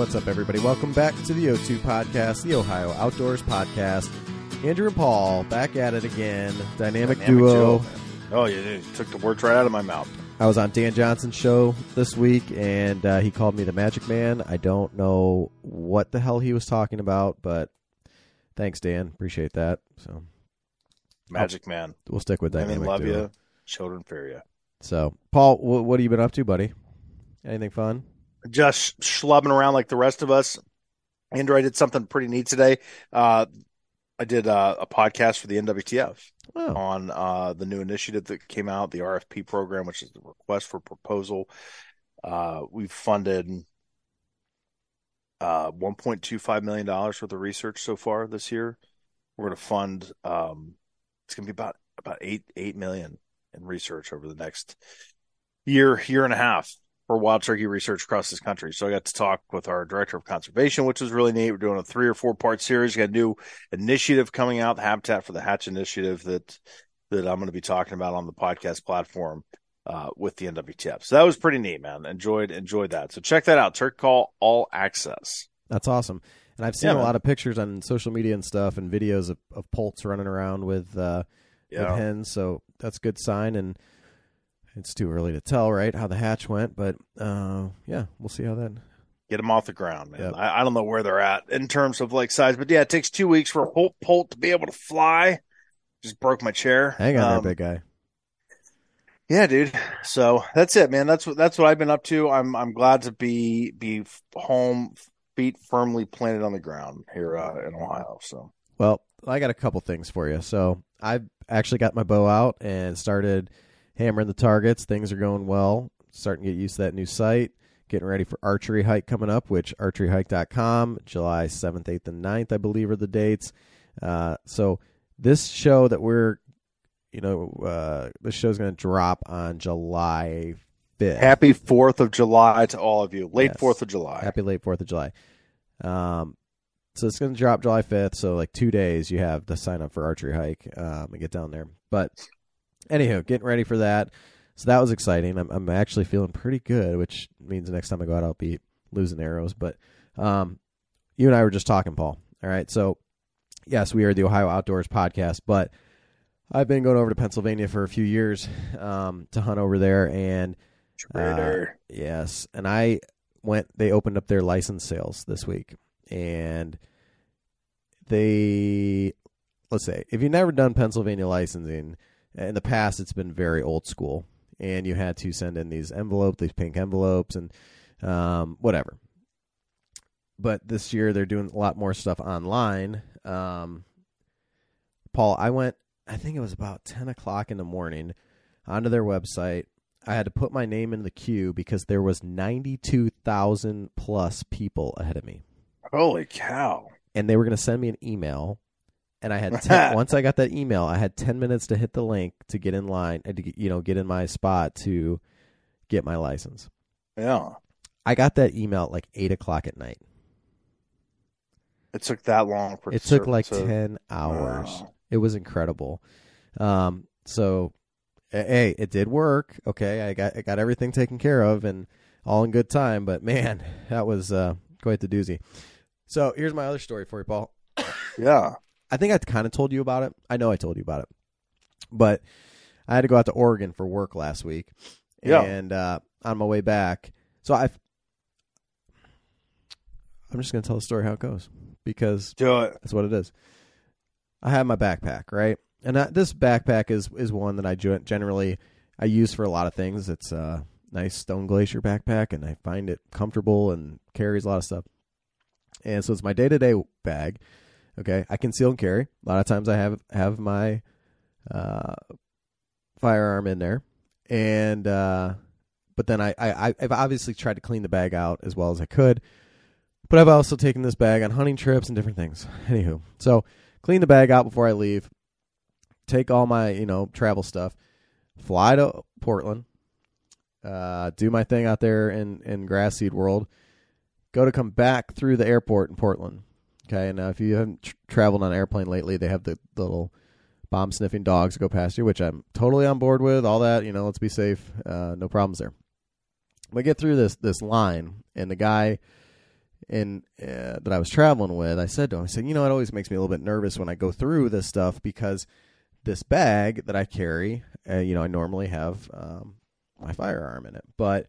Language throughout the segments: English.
What's up, everybody? Welcome back to the O2 podcast, the Ohio Outdoors Podcast. Andrew and Paul back at it again. Dynamic, Dynamic duo. duo, Oh, you you took the words right out of my mouth. I was on Dan Johnson's show this week, and uh, he called me the Magic Man. I don't know what the hell he was talking about, but thanks, Dan. Appreciate that. So Magic Man. we'll stick with Women Dynamic love duo. you. Children fear you. So, Paul, wh- what have you been up to, buddy? Anything fun? Just schlubbing around like the rest of us. Andrew, I did something pretty neat today. Uh, I did uh, a podcast for the NWTF Oh, on uh, the new initiative that came out, the RFP program, which is the request for proposal. Uh, we've funded uh, $1.25 million worth of research so far this year. We're going to fund, um, it's going to be about, about eight, 8 million in research over the next year, year and a half for wild turkey research across this country. So I got to talk with our director of conservation, which was really neat. We're doing a three or four part series. We got a new initiative coming out, the Habitat for the Hatch initiative that that I'm going to be talking about on the podcast platform uh, with the NWTF. So that was pretty neat, man. Enjoyed enjoyed that. So check that out. Turkey Call All Access. that's awesome. And I've seen Yeah, a man. lot of pictures on social media and stuff, and videos of, of poults running around with uh, with hens. So that's a good sign. And it's too early to tell, right, how the hatch went. But uh, yeah, we'll see how that. Get them off the ground, man. Yep. I, I don't know where they're at in terms of like size, but yeah, it takes two weeks for a poult, poult to be able to fly. Just broke my chair. Hang on Um, there, big guy. Yeah, dude. So that's it, man. That's what that's what I've been up to. I'm I'm glad to be be home, feet firmly planted on the ground here uh, in Ohio. So Well, I got a couple things for you. So I actually got my bow out and started hammering the targets. Things are going well. Starting to get used to that new sight. Getting ready for archery hike coming up, which archeryhike.com, July 7th, 8th, and 9th, I believe, are the dates. Uh, so this show that we're, you know, uh, this show's going to drop on July 5th. happy Fourth of July to all of you. Late Yes. Fourth of July. Happy late Fourth of July. Um, so it's going to drop July fifth. So like two days, you have to sign up for archery hike um, and get down there. But anyhow, getting ready for that. So that was exciting. I'm I'm actually feeling pretty good, which means the next time I go out, I'll be losing arrows. But um, you and I were just talking, Paul. All right. So yes, we are the Ohio Outdoors Podcast, but I've been going over to Pennsylvania for a few years um, to hunt over there, and Traitor. Yes, and I went. They opened up their license sales this week, and they let's say if you've never done Pennsylvania licensing in the past, it's been very old school, and you had to send in these envelopes, these pink envelopes, and um, whatever. But this year they're doing a lot more stuff online. Um, Paul, I went. I think it was about ten o'clock in the morning onto their website. I had to put my name in the queue because there was 92,000 plus people ahead of me. Holy cow! And they were going to send me an email. And I had 10, once I got that email, I had 10 minutes to hit the link to get in line and to get, you know, get in my spot to get my license. Yeah, I got that email at like 8 o'clock at night. it took that long for It took to- like to- 10 hours. Wow. It was incredible. Um, so, hey, it did work. Okay, I got I got everything taken care of and all in good time. But man, that was uh, quite the doozy. So here's my other story for you, Paul. Yeah, I think I kind of told you about it. I know I told you about it, but I had to go out to Oregon for work last week, Yeah. and uh, on my way back, so I. I'm just gonna tell the story how it goes because do it. that's what it is. I have my backpack, right? And I, this backpack is is one that I generally I use for a lot of things. It's a nice Stone Glacier backpack, and I find it comfortable and carries a lot of stuff. And so it's my day to day bag. Okay, I conceal and carry. A lot of times I have have my uh, firearm in there, and uh, but then I, I I've obviously tried to clean the bag out as well as I could. But I've also taken this bag on hunting trips and different things. Anywho, so clean the bag out before I leave. Take all my you know travel stuff, fly to Portland, uh, do my thing out there in in grass seed world. Go to come back through the airport in Portland. Okay, now if you haven't tr- traveled on an airplane lately, they have the, the little bomb sniffing dogs go past you, which I'm totally on board with. All that, you know, let's be safe. Uh, no problems there. We get through this this line, and the guy in uh, that I was traveling with, I said to him, I said, you know, it always makes me a little bit nervous when I go through this stuff because this bag that I carry, uh, you know, I normally have um, my firearm in it, but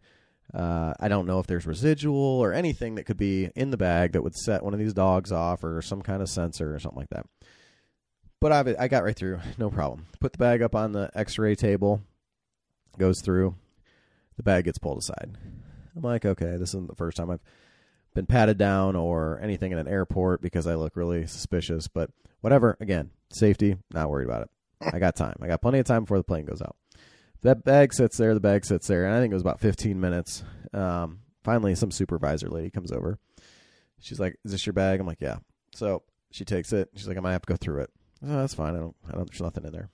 uh, I don't know if there's residual or anything that could be in the bag that would set one of these dogs off or some kind of sensor or something like that. But I, I got right through, no problem. Put the bag up on the X-ray table, goes through, the bag gets pulled aside. I'm like, okay, this isn't the first time I've been patted down or anything in an airport because I look really suspicious. But whatever, again, safety, not worried about it. I got time. I got plenty of time before the plane goes out. That bag sits there. The bag sits there, and I think it was about 15 minutes. Um, finally, some supervisor lady comes over. She's like, "Is this your bag?" I'm like, "Yeah." So she takes it. She's like, "I might have to go through it." Oh, that's fine. I don't. I don't. There's nothing in there.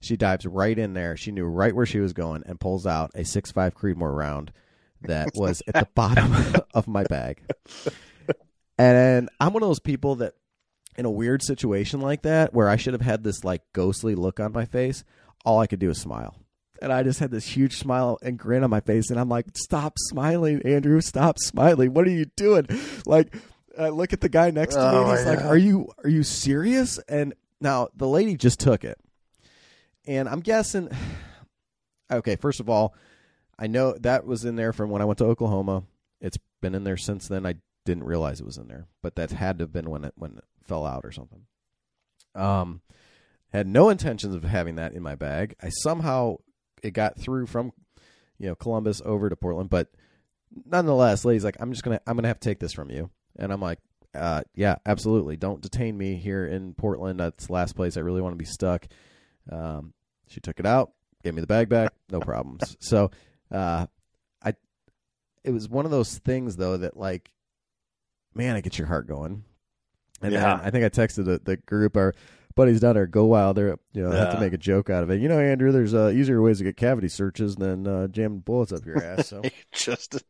She dives right in there. She knew right where she was going and pulls out a six five Creedmoor round that was at the bottom of my bag. And I'm one of those people that, in a weird situation like that, where I should have had this like ghostly look on my face, all I could do is smile. And I just had this huge smile and grin on my face, and I'm like, "Stop smiling, Andrew! Stop smiling! What are you doing?" Like, I look at the guy next to me, Oh, and he's like, God. "Are you are you serious?" And now the lady just took it, and I'm guessing. Okay, first of all, I know that was in there from when I went to Oklahoma. It's been in there since then. I didn't realize it was in there, but that had to have been when it when it fell out or something. Um, had no intentions of having that in my bag. I somehow it got through from you know Columbus over to Portland, but nonetheless, lady's like, I'm just gonna I'm gonna have to take this from you, and I'm like, uh, yeah, absolutely. Don't detain me here in Portland. That's the last place I really want to be stuck. Um, she took it out, gave me the bag back, no problems. So, uh, I, it was one of those things though that like, man, it gets your heart going. And Yeah. I think I texted the, the group our buddies down there, Go Wild. They're you know have to make a joke out of it. You know, Andrew, there's uh, easier ways to get cavity searches than uh, jamming bullets up your ass. So Just,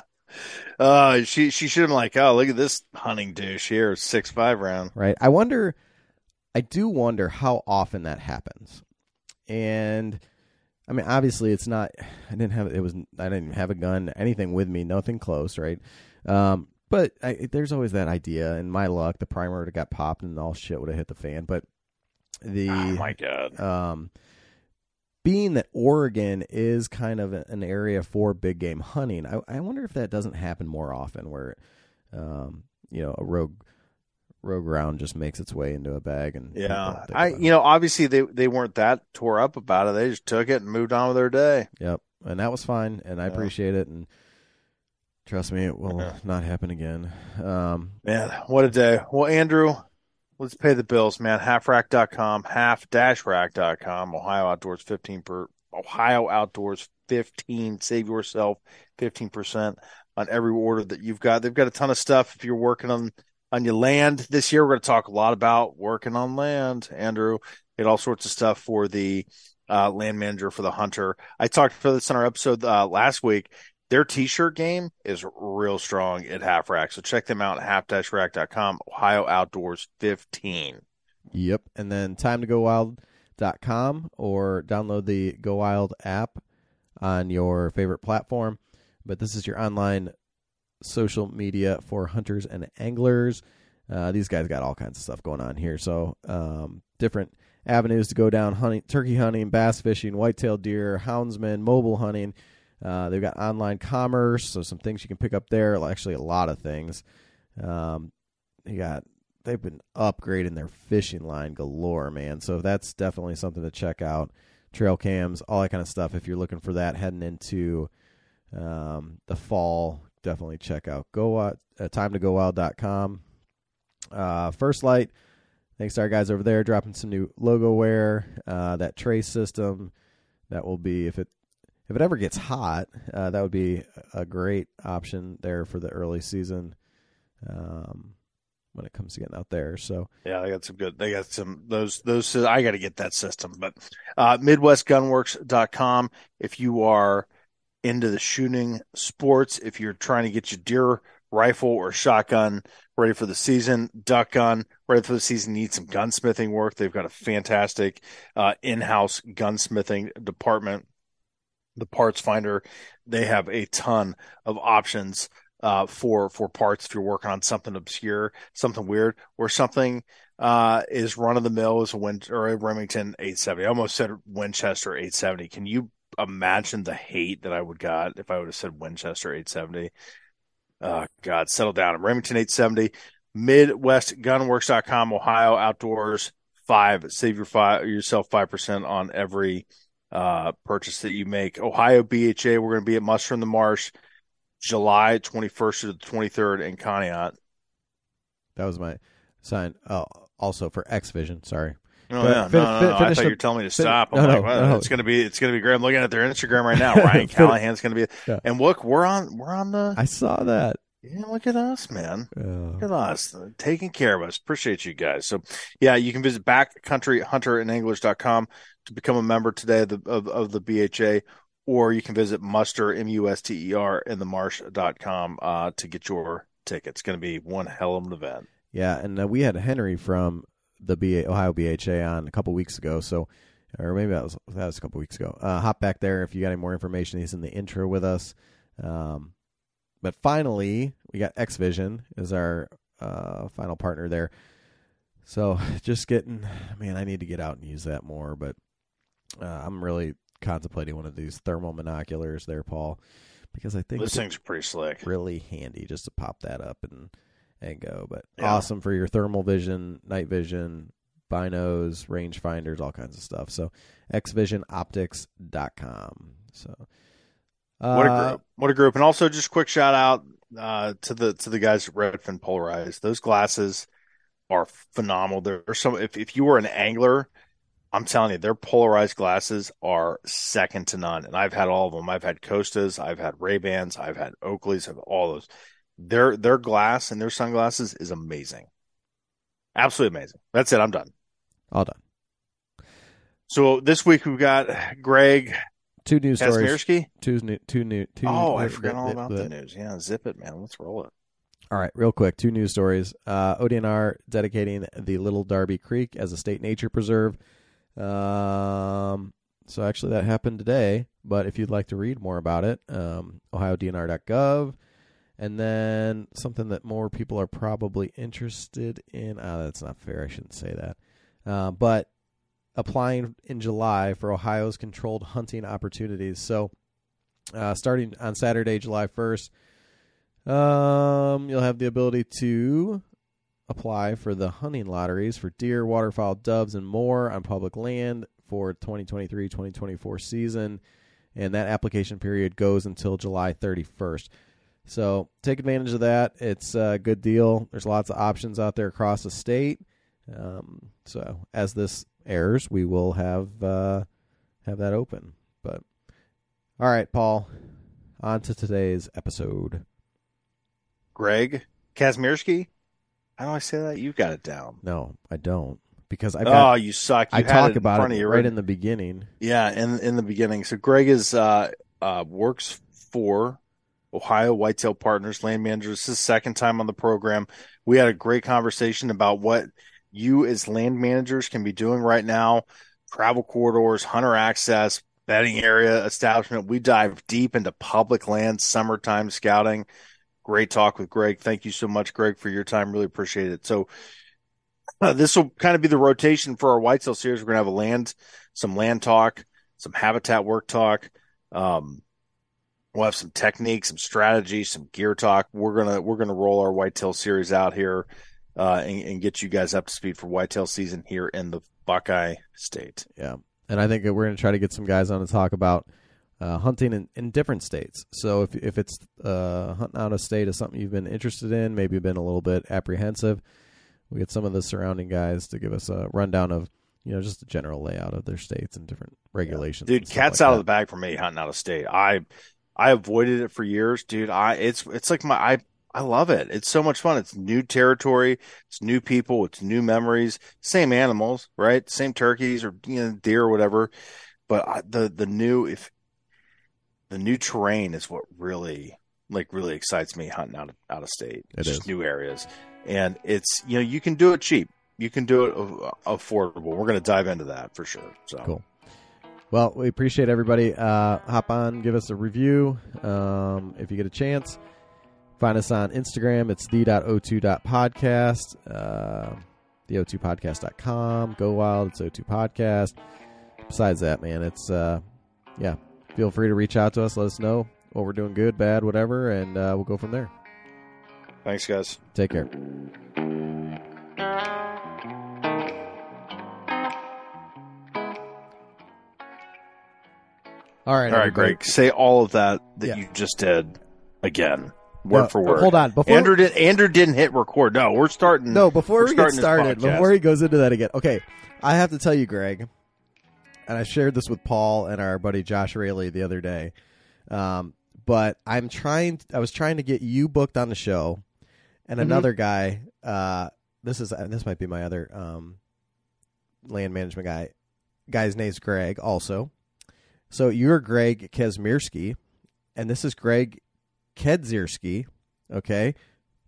uh, she she should have been like, oh, look at this hunting douche here, six five round. right? I wonder. I do wonder how often that happens, and I mean, obviously, it's not. I didn't have it was. I didn't have a gun, anything with me, nothing close, right? Um, but I, there's always that idea. And my luck, the primer would have got popped, and all shit would have hit the fan. But the Oh my god. um, being that Oregon is kind of an area for big game hunting, I, I wonder if that doesn't happen more often, where um, you know a rogue rogue round just makes its way into a bag and Yeah, I you know obviously they they weren't that tore up about it. They just took it and moved on with their day. yep, and that was fine, and I Yeah. appreciate it, and trust me, it will Yeah. not happen again. Um, Man, what a day. Well, Andrew, let's pay the bills, man. Halfrack.com, half dash rack.com, Ohio Outdoors 15 per Ohio Outdoors 15. Save yourself 15% on every order that you've got. They've got a ton of stuff if you're working on on your land this year. We're going to talk a lot about working on land, Andrew. Get all sorts of stuff for the uh, land manager for the hunter. I talked about this on our episode uh, last week. Their t-shirt game is real strong at Half Rack. So check them out at half-rack.com. Ohio Outdoors 15. Yep. And then time to go wild.com or download the Go Wild app on your favorite platform. But this is your online social media for hunters and anglers. Uh, these guys got all kinds of stuff going on here. So, um, different avenues to go down hunting, turkey hunting, bass fishing, whitetail deer, houndsmen, mobile hunting. Uh, they've got online commerce, so some things you can pick up there. Actually, a lot of things. Um, you got they've been upgrading their fishing line galore, man. So that's definitely something to check out. Trail cams, all that kind of stuff. If you're looking for that heading into um, the fall, definitely check out go uh, time to go wild.com. Uh, First Lite, thanks to our guys over there, dropping some new logo wear. Uh, that trace system, that will be if it if it ever gets hot, uh, that would be a great option there for the early season. Um, when it comes to getting out there, so Yeah, they got some good. They got some those those. I got to get that system. But uh, MidwestGunworks.com. If you are into the shooting sports, if you're trying to get your deer rifle or shotgun ready for the season, duck gun ready for the season, need some gunsmithing work. They've got a fantastic uh, in-house gunsmithing department. The Parts Finder, they have a ton of options uh, for for parts if you're working on something obscure, something weird, or something uh, is run of the mill is a Win or a Remington 870. I almost said Winchester 870. Can you imagine the hate that I would got if I would have said Winchester 870? Uh, God, settle down. Remington 870, MidwestGunworks.com, Ohio Outdoors five. Save your five yourself five percent on every uh, purchase that you make. Ohio BHA, we're going to be at Muster in the Marsh, July 21st to the 23rd in Conneaut. that was my sign. Oh, also for X Vision, sorry. Oh yeah, ahead. no, Fin- no, fin- I thought the- you were telling me to fin- stop. I'm no, like, well, no. it's gonna be, it's gonna be great. I'm looking at their Instagram right now. Ryan Fin- Callaghan's gonna be, Yeah. and look, we're on, we're on the. I saw that. Yeah, look at us, man. Uh, Look at us taking care of us. Appreciate you guys. So, yeah, you can visit backcountryhunterandanglers.com to become a member today of the, of, of the BHA, or you can visit muster, M-U-S-T-E-R, in the marsh.com uh, to get your ticket. It's going to be one hell of an event. Yeah, and uh, we had Henry from the BA, Ohio BHA on a couple weeks ago. So, or maybe that was that was a couple weeks ago. Uh, hop back there if you got any more information. He's in the intro with us. Um, but finally, we got X Vision as our uh, final partner there. So just getting, man, I need to get out and use that more. But uh, I'm really contemplating one of these thermal monoculars there, Paul, because I think Those it's things are pretty slick. really handy just to pop that up and and go. But Yeah. awesome for your thermal vision, night vision, binos, range finders, all kinds of stuff. So xvisionoptics.com. So uh, What a group! What a group! And also, just quick shout out uh, to the to the guys at Redfin Polarized. Those glasses are phenomenal. There's some. If if you were an angler, I'm telling you, their polarized glasses are second to none. And I've had all of them. I've had Costas, I've had Ray Bans, I've had Oakleys, I've all those. Their their glass and their sunglasses is amazing, absolutely amazing. That's it. I'm done. all done. So this week we've got Greg Two news stories. Two new. Two new. Two. Oh, I forgot all about the news. Yeah, zip it, man. Let's roll it. All right, real quick, two news stories. Uh, ODNR dedicating the Little Darby Creek as a state nature preserve. Um, so actually, that happened today. But if you'd like to read more about it, um, OhioDNR.gov, and then something that more people are probably interested in. Ah, that's not fair. I shouldn't say that. Uh, but applying in July for Ohio's controlled hunting opportunities. So, uh, starting on Saturday, July first. Um, you'll have the ability to apply for the hunting lotteries for deer, waterfowl, doves, and more on public land for 2023-2024 season, and that application period goes until July 31st. So take advantage of that. It's a good deal. There's lots of options out there across the state. Um, so as this airs, we will have uh, have that open. But all right, Paul, on to today's episode. Greg Kazmierski. How do I say that? You got it down. No, I don't because I oh, you suck. You I had talk about front it right in the beginning. Yeah, in in the beginning. So Greg is uh, uh, works for Ohio Whitetail Partners Land Managers. This is second time on the program. We had a great conversation about what you as land managers can be doing right now. Travel corridors, hunter access, bedding area establishment. We dive deep into public land, summertime scouting. Great talk with Greg. Thank you so much, Greg, for your time. Really appreciate it. So uh, this will kind of be the rotation for our white whitetail series. We're going to have a land, some land talk, some habitat work talk. Um, we'll have some techniques, some strategy, some gear talk. We're gonna we're gonna roll our whitetail series out here uh, and, and get you guys up to speed for whitetail season here in the Buckeye State. Yeah, and I think we're to try to get some guys on to talk about uh, hunting in, in different states. So if if it's uh, hunting out of state is something you've been interested in, maybe been a little bit apprehensive, we get some of the surrounding guys to give us a rundown of you know just a general layout of their states and different regulations. Dude, cat's like out that. of the bag for me hunting out of state. I I avoided it for years, dude. I it's it's like my I I love it. It's so much fun. It's new territory, it's new people, it's new memories, same animals, right? Same turkeys or you know deer or whatever. But I, the the new if the new terrain is what really like really excites me hunting out of, out of state. It It's just is. new areas, and it's you know you can do it cheap. You can do it affordable. We're going to dive into that for sure. So Cool. Well, we appreciate everybody. Uh, hop on, give us a review um, if you get a chance. Find us on Instagram. It's the.o2.podcast, uh, the o2podcast.com. Go wild. It's O2 Podcast. Besides that, man, it's, uh, yeah, feel free to reach out to us. Let us know what we're doing good, bad, whatever, and uh, we'll go from there. thanks, guys. Take care. All right, All right, everybody. Greg. Say all of that that Yeah. you just did again, word No, for word. Hold on. Before Andrew did. Andrew didn't hit record. No, we're starting. No, before we're get started, before he goes into that again, okay, I have to tell you, Greg, and I shared this with Paul and our buddy Josh Rayleigh the other day. Um, but I'm trying. I was trying to get you booked on the show, and Mhm. another guy. Uh, this is this might be my other um, land management guy. Guy's name's Greg. Also, so you're Greg Kazmierski, and this is Greg Kedzierski. Okay,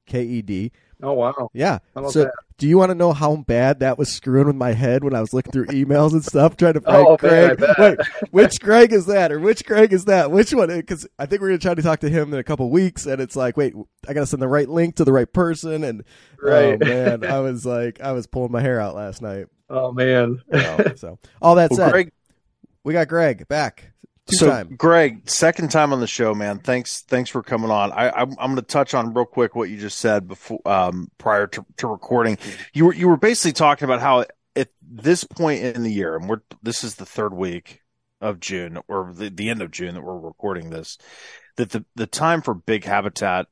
K E D. Oh wow! Yeah. So, that? do you want to know how bad that was screwing with my head when I was looking through emails and stuff, trying to find Oh, man, Greg? bet. Wait, which Greg is that, or which Greg is that? Which one? Uh, because I think we're gonna try to talk to him in a couple weeks, and it's like, wait, I gotta send the right link to the right person, and oh, Right. oh man, I was like, I was pulling my hair out last night. Oh man. So, so all that Well, said, Greg, we got Greg back two so time. Greg, second time on the show, man. Thanks, thanks for coming on. I, I'm, I'm going to touch on real quick what you just said before, um, prior to, to recording. You were, you were basically talking about how at this point in the year, and we're this is the third week of June or the, the end of June that we're recording this, that the the time for big habitat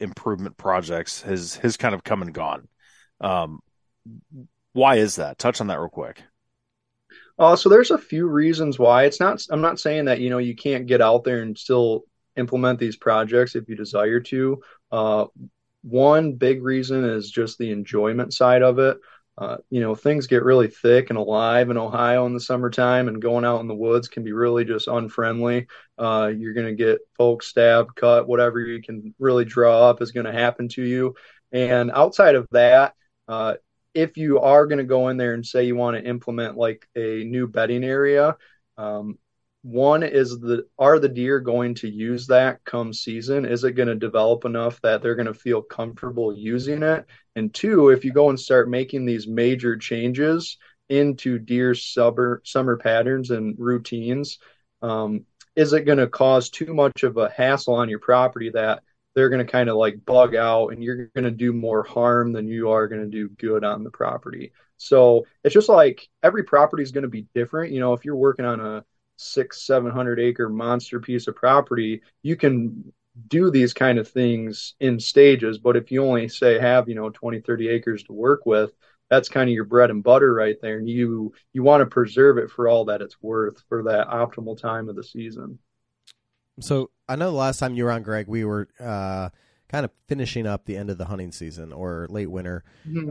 improvement projects has has kind of come and gone. Um, why is that? Touch on that real quick. Uh, so there's a few reasons why. It's not. I'm not saying that you know you can't get out there and still implement these projects if you desire to. Uh, one big reason is just the enjoyment side of it. Uh, you know, things get really thick and alive in Ohio in the summertime, and going out in the woods can be really just unfriendly. Uh, you're going to get folks stabbed, cut, whatever you can really draw up is going to happen to you. And outside of that, uh, if you are going to go in there and say you want to implement like a new bedding area, um, one is the are the deer going to use that come season? Is it going to develop enough that they're going to feel comfortable using it? And two, if you go and start making these major changes into deer summer summer patterns and routines, um, is it going to cause too much of a hassle on your property that they're going to kind of like bug out and you're going to do more harm than you are going to do good on the property. So it's just like every property is going to be different. You know, if you're working on a six, 700 acre monster piece of property, you can do these kind of things in stages. But if you only say have, you know, 20, 30 acres to work with, that's kind of your bread and butter right there. And you, you want to preserve it for all that it's worth for that optimal time of the season. So I know the last time you were on, Greg, we were uh, kind of finishing up the end of the hunting season or late winter,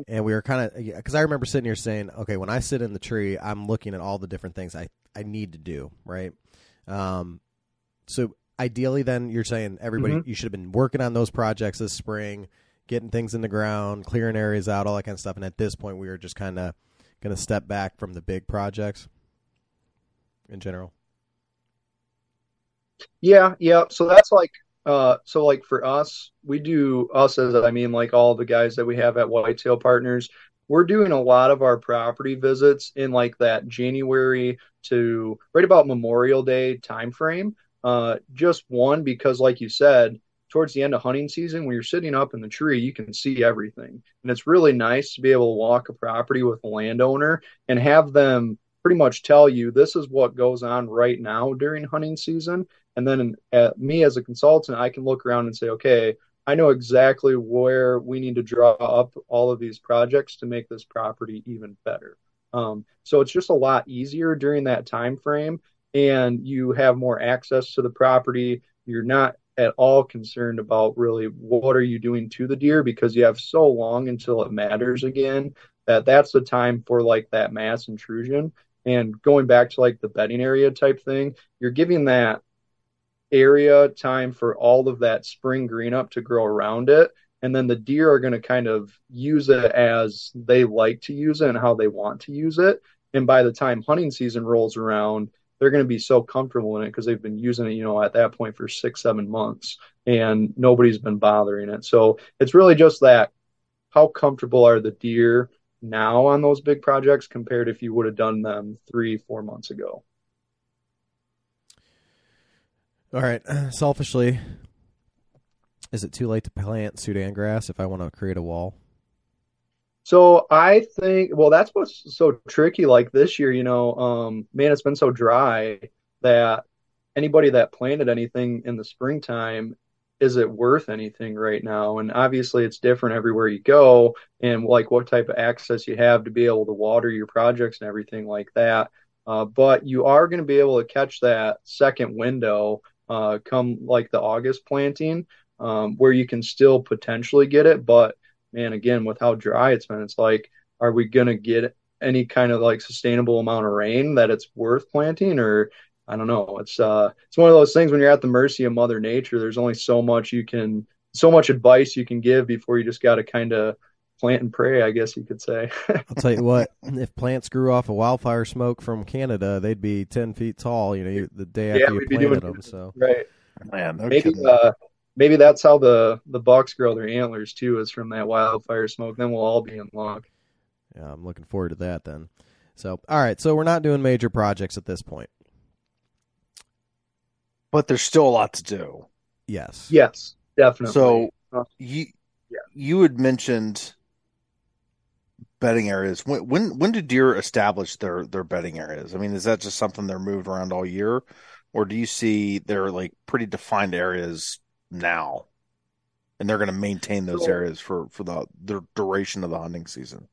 and we were kind of because I remember sitting here saying, okay, when I sit in the tree, I'm looking at all the different things I I need to do, right? Um, so ideally, then you're saying everybody Mhm. you should have been working on those projects this spring, getting things in the ground, clearing areas out, all that kind of stuff. And at this point, we were just kind of going to step back from the big projects in general. Yeah, yeah. So that's like uh so like for us, we do us as I mean like all the guys that we have at Whitetail Partners, we're doing a lot of our property visits in like that January to right about Memorial Day timeframe. Uh just one because like you said, towards the end of hunting season when you're sitting up in the tree, you can see everything. And it's really nice to be able to walk a property with a landowner and have them pretty much tell you this is what goes on right now during hunting season and then uh, me as a consultant, I can look around and say, okay, I know exactly where we need to draw up all of these projects to make this property even better. Um, so it's just a lot easier during that time frame, and you have more access to the property. You're not at all concerned about really what are you doing to the deer because you have so long until it matters again that that's the time for like that mass intrusion and going back to like the bedding area type thing you're giving that area time for all of that spring green up to grow around it and then the deer are going to kind of use it as they like to use it and how they want to use it and by the time hunting season rolls around they're going to be so comfortable in it because they've been using it, you know, at that point for six, seven months and nobody's been bothering it. So it's really just that how comfortable are the deer now on those big projects compared if you would have done them three, four months ago. All right. Selfishly, is it too late to plant Sudan grass if I want to create a wall? So I think, well, that's what's so tricky. Like this year, you know, um, man, it's been so dry that anybody that planted anything in the springtime, is it worth anything right now? And obviously, it's different everywhere you go, and like what type of access you have to be able to water your projects and everything like that. Uh, but you are going to be able to catch that second window uh, come like the August planting, um, where you can still potentially get it, but man, again, with how dry it's been, it's like, are we going to get any kind of like sustainable amount of rain that it's worth planting or I don't know. It's uh it's one of those things when you're at the mercy of mother nature, there's only so much you can so much advice you can give before you just got to kind of plant and pray, I guess you could say. I'll tell you what, if plants grew off of wildfire smoke from Canada, they'd be 10 feet tall, you know, the day after yeah, you planted them. So, right. Man, no maybe, uh, maybe that's how the the bucks grow their antlers too, is from that wildfire smoke. Then we'll all be in luck. Yeah, I'm looking forward to that then. So, all right, so we're not doing major projects at this point, but there's still a lot to do. Yes. Yes, definitely. So you yeah. you had mentioned bedding areas. When when when do deer establish their their bedding areas? I mean, is that just something they're moved around all year, or do you see they're like pretty defined areas now, and they're going to maintain those areas for for the the duration of the hunting season.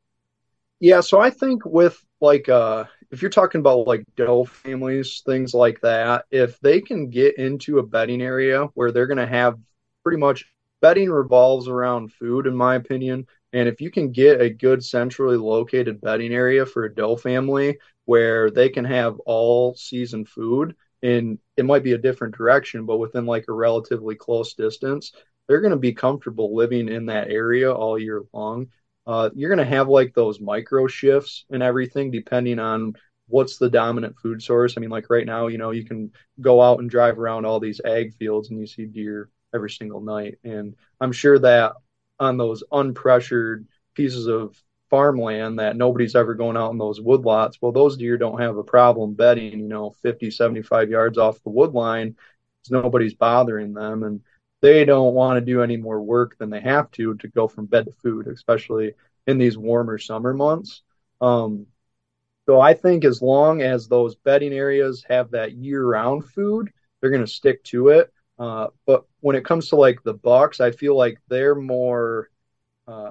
Yeah, so I think with like uh if you're talking about like doe families, things like that, if they can get into a bedding area where they're going to have pretty much bedding revolves around food in my opinion, and if you can get a good centrally located bedding area for a doe family where they can have all season food and it might be a different direction, but within like a relatively close distance, they're going to be comfortable living in that area all year long. Uh, you're going to have like those micro shifts and everything depending on what's the dominant food source. I mean, like right now, you know, you can go out and drive around all these ag fields and you see deer every single night. And I'm sure that on those unpressured pieces of farmland that nobody's ever going out in those woodlots. Well, those deer don't have a problem bedding, you know, 50, 75 yards off the wood line because nobody's bothering them. And they don't want to do any more work than they have to to go from bed to food, especially in these warmer summer months. Um, so I think as long as those bedding areas have that year round food, they're going to stick to it. Uh, but when it comes to like the bucks, I feel like they're more, uh,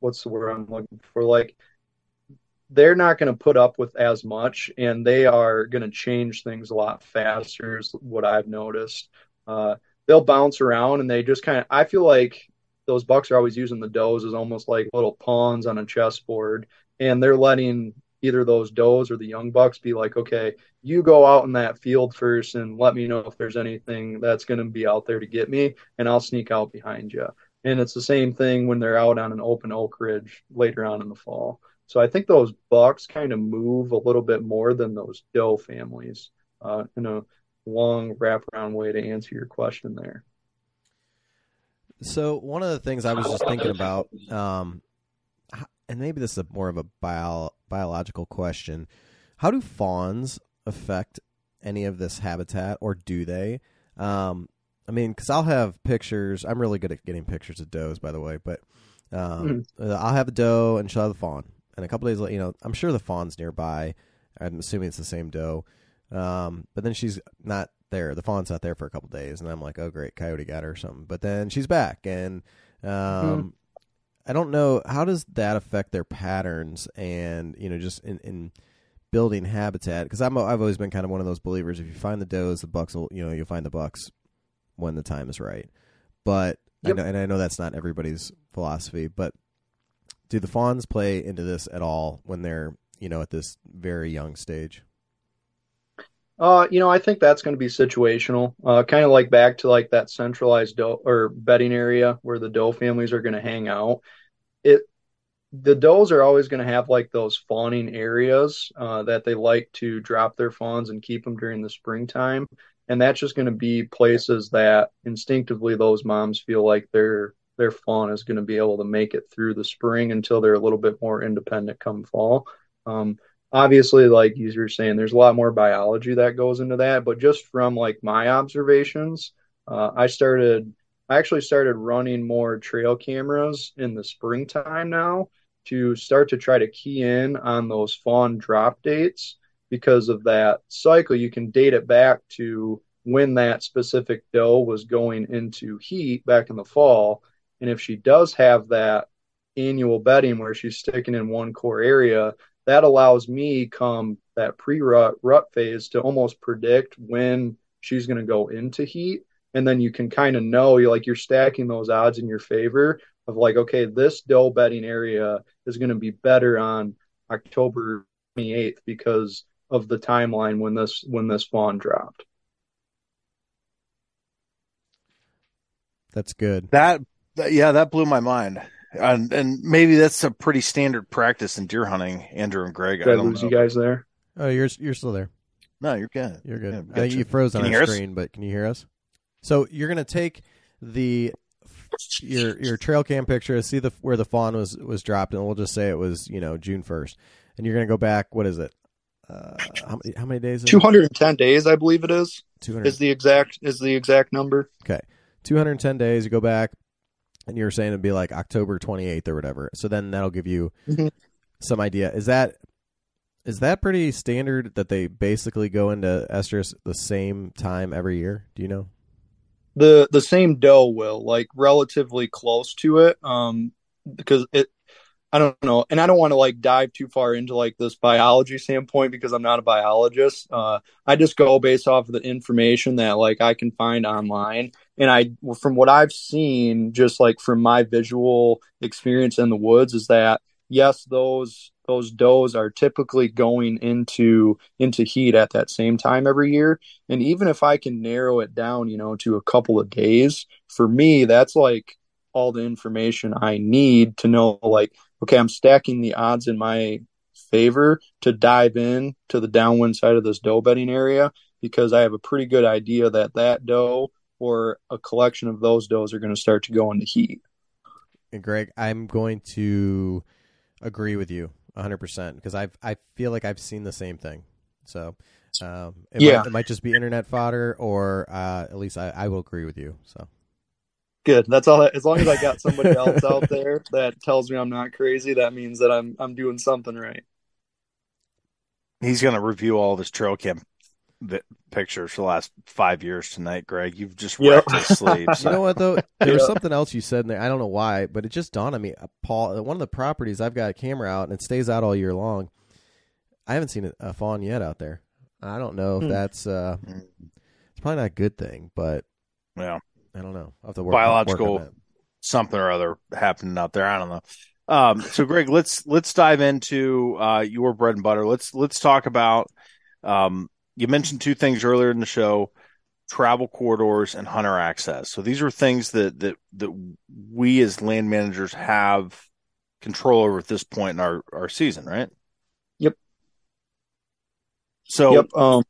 what's the word I'm looking for? Like they're not going to put up with as much, and they are going to change things a lot faster. Is what I've noticed. Uh, they'll bounce around, and they just kind of. I feel like those bucks are always using the does as almost like little pawns on a chessboard, and they're letting either those does or the young bucks be like, okay, you go out in that field first and let me know if there's anything that's going to be out there to get me, and I'll sneak out behind you. And it's the same thing when they're out on an open oak ridge later on in the fall. So I think those bucks kind of move a little bit more than those doe families uh, in a long wraparound way to answer your question there. So one of the things I was just thinking about, um, and maybe this is more of a bio, biological question, how do fawns affect any of this habitat, or do they? Um, I mean, because I'll have pictures. I'm really good at getting pictures of does, by the way. But um, mm-hmm. I'll have a doe and she'll have the fawn, and a couple days later, you know, I'm sure the fawn's nearby. I'm assuming it's the same doe. Um, but then she's not there. The fawn's not there for a couple days, and I'm like, oh great, coyote got her or something. But then she's back, and um, mm-hmm. I don't know how does that affect their patterns and you know just in, in building habitat because I'm I've always been kind of one of those believers. If you find the does, the bucks will you know you'll find the bucks when the time is right. But yep. I know, and I know that's not everybody's philosophy, but do the fawns play into this at all when they're you know at this very young stage? Uh, you know, I think that's going to be situational. Uh, kind of like back to like that centralized doe or bedding area where the doe families are going to hang out. It the does are always going to have like those fawning areas uh, that they like to drop their fawns and keep them during the springtime, and that's just going to be places that instinctively those moms feel like their their fawn is going to be able to make it through the spring until they're a little bit more independent come fall. Um, obviously like you were saying there's a lot more biology that goes into that but just from like my observations uh, i started i actually started running more trail cameras in the springtime now to start to try to key in on those fawn drop dates because of that cycle. You can date it back to when that specific doe was going into heat back in the fall. And if she does have that annual bedding where she's sticking in one core area that allows me come that pre-rut rut phase to almost predict when she's going to go into heat. And then you can kind of know you like you're stacking those odds in your favor of like okay this doe bedding area is going to be better on october 28th because of the timeline when this when this fawn dropped. That's good. That, that yeah that blew my mind and, and maybe that's a pretty standard practice in deer hunting, Andrew and Greg. Did I, I lose know. you guys there? Oh, you're you're still there. No, you're good. You're good. Yeah, I think you froze on our screen, but can you hear us? So you're gonna take the your your trail cam picture, see the where the fawn was was dropped, and we'll just say it was you know June first, and you're gonna go back. What is it? Uh, how, many, how many days? Two hundred and ten days, I believe it is. Two hundred is the exact is the exact number. Okay, two hundred and ten days. You go back, and you were saying it'd be like October 28th or whatever. So then that'll give you mm-hmm. some idea. Is that is that pretty standard that they basically go into estrus the same time every year? Do you know? The the same doe will like relatively close to it, um, because it. I don't know, and I don't want to like dive too far into like this biology standpoint because I'm not a biologist. Uh, I just go based off of the information that like I can find online and I, from what I've seen, just like from my visual experience in the woods, is that yes, those those does are typically going into into heat at that same time every year. And even if I can narrow it down, you know, to a couple of days, for me, that's like all the information I need to know, like, okay, I'm stacking the odds in my favor to dive in to the downwind side of this doe bedding area because I have a pretty good idea that that doe or a collection of those does are going to start to go into heat. And Greg, I'm going to agree with you 100% because I I feel like I've seen the same thing. So, um, it yeah, might, it might just be internet fodder, or uh, at least I, I will agree with you. So, good. That's all. As long as I got somebody else out there that tells me I'm not crazy, that means that I'm I'm doing something right. He's going to review all of his trail cam pictures for the last five years tonight, Greg. You've just wrecked yep. his sleep. So. You know what though? There was something else you said in there. I don't know why, but it just dawned on me. Uh, Paul, one of the properties I've got a camera out and it stays out all year long. I haven't seen a fawn yet out there. I don't know if hmm. that's uh, hmm. it's probably not a good thing, but yeah, I don't know. I have to work biological work something or other happening out there. I don't know. Um, so Greg, let's let's dive into uh, your bread and butter. Let's let's talk about um, you mentioned two things earlier in the show travel corridors and hunter access. So these are things that that that we as land managers have control over at this point in our our season, right? Yep. So yep. Um,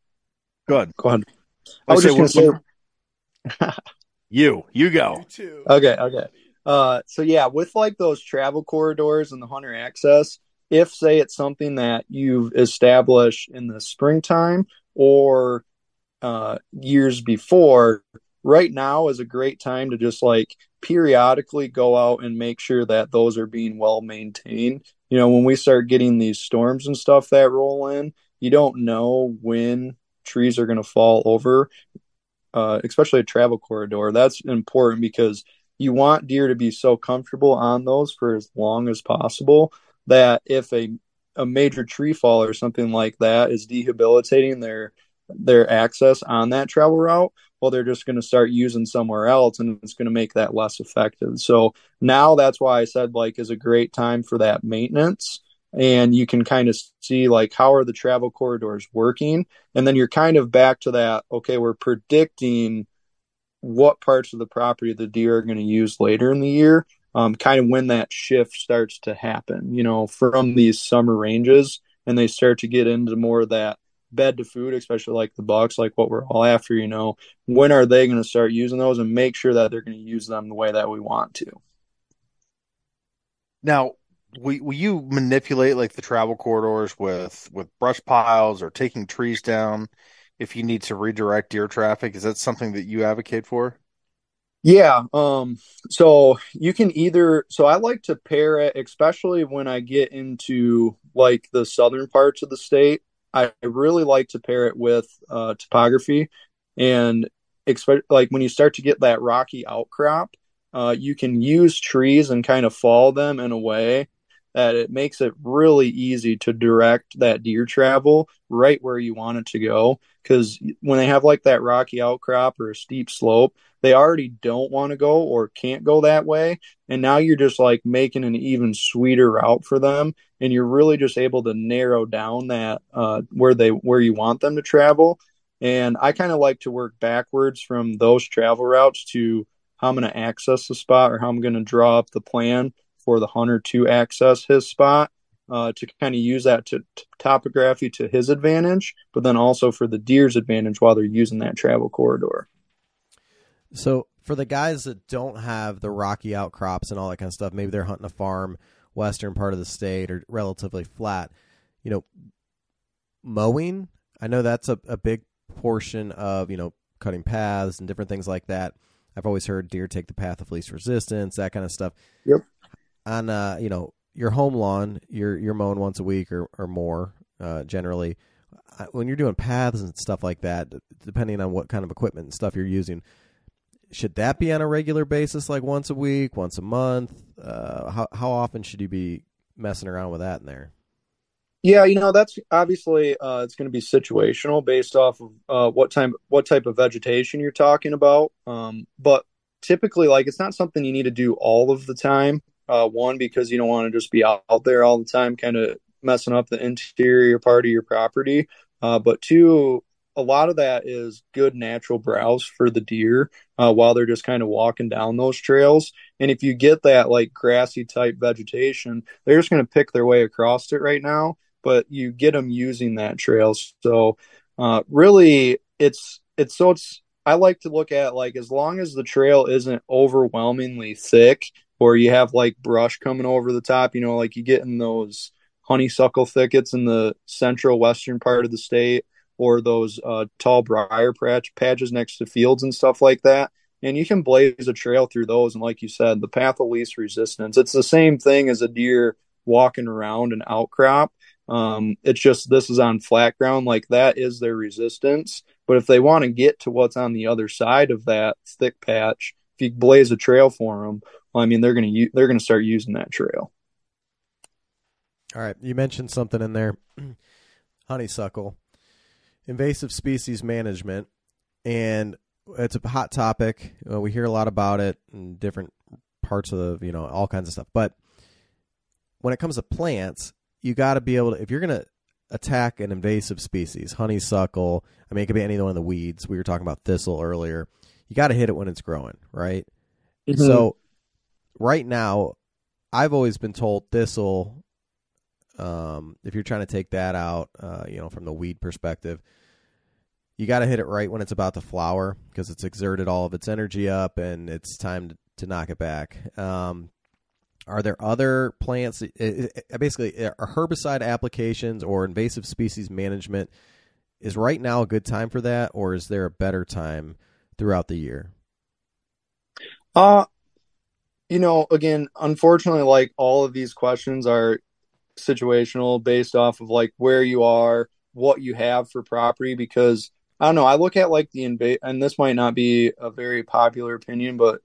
go ahead. Go ahead. I, I was just going to say. you, you go. You okay. Okay. Uh, so yeah, with like those travel corridors and the hunter access, if say it's something that you've established in the springtime or uh, years before, right now is a great time to just like periodically go out and make sure that those are being well maintained. You know, when we start getting these storms and stuff that roll in, you don't know when trees are going to fall over. Uh, especially a travel corridor, that's important because you want deer to be so comfortable on those for as long as possible that if a a major tree fall or something like that is debilitating their their access on that travel route, well, they're just going to start using somewhere else and it's going to make that less effective. So now that's why I said like is a great time for that maintenance and you can kind of see like how are the travel corridors working. And then you're kind of back to that okay we're predicting what parts of the property the deer are going to use later in the year um, kind of when that shift starts to happen you know from these summer ranges. And they start to get into more of that bed to food especially like the bucks like what we're all after you know. When are they going to start using those and make sure that they're going to use them the way that we want to? Now will, will you manipulate like the travel corridors with with brush piles or taking trees down if you need to redirect deer traffic? Is that something that you advocate for? Yeah. Um, so you can either, so I like to pair it, especially when I get into like the southern parts of the state. I really like to pair it with uh, topography and expect like when you start to get that rocky outcrop, uh, you can use trees and kind of fall them in a way that it makes it really easy to direct that deer travel right where you want it to go. Because when they have like that rocky outcrop or a steep slope, they already don't want to go or can't go that way. And now you're just like making an even sweeter route for them. And you're really just able to narrow down that uh, where they where you want them to travel. And I kind of like to work backwards from those travel routes to how I'm going to access the spot or how I'm going to draw up the plan for the hunter to access his spot uh, to kind of use that to, to, topography to his advantage, but then also for the deer's advantage while they're using that travel corridor. So for the guys that don't have the rocky outcrops and all that kind of stuff, maybe they're hunting a farm, western part of the state, or relatively flat. You know, mowing. I know that's a, a big portion of you know cutting paths and different things like that. I've always heard deer take the path of least resistance, that kind of stuff. Yep on uh, you know your home lawn, you're you're mowing once a week or or more uh, generally. Uh, when you're doing paths and stuff like that, depending on what kind of equipment and stuff you're using, should that be on a regular basis, like once a week, once a month? Uh, how how often should you be messing around with that in there? Yeah, you know that's obviously uh, it's going to be situational based off of uh, what time, what type of vegetation you're talking about. Um, but typically, like it's not something you need to do all of the time. Uh, one, because you don't want to just be out, there all the time, kind of messing up the interior part of your property. Uh, but two, a lot of that is good natural browse for the deer uh, while they're just kind of walking down those trails. And if you get that like grassy type vegetation, they're just going to pick their way across it right now. But you get them using that trail. So uh, really, it's it's so it's I like to look at like as long as the trail isn't overwhelmingly thick or you have like brush coming over the top, you know, like you get in those honeysuckle thickets in the central western part of the state or those uh, tall briar patch, patches next to fields and stuff like that. And you can blaze a trail through those. And like you said, the path of least resistance, it's the same thing as a deer walking around an outcrop. Um, it's just this is on flat ground, like that is their resistance. But if they want to get to what's on the other side of that thick patch, if you blaze a trail for them, I mean, they're going to they're going to start using that trail. All right, you mentioned something in there, honeysuckle, invasive species management, and it's a hot topic. Uh, we hear a lot about it in different parts of the, you know all kinds of stuff. But when it comes to plants, you got to be able to if you're going to attack an invasive species, honeysuckle. I mean, it could be any one of the weeds. We were talking about thistle earlier. You got to hit it when it's growing, right? Mm-hmm. So right now, I've always been told thistle. Um, if you're trying to take that out, uh, you know, from the weed perspective, you got to hit it right when it's about to flower because it's exerted all of its energy up and it's time to, to knock it back. Um, are there other plants? Basically, are herbicide applications or invasive species management is right now a good time for that, or is there a better time throughout the year? Uh, you know, again, unfortunately, like all of these questions are situational based off of like where you are, what you have for property, because I don't know. I look at like the invade, and this might not be a very popular opinion, but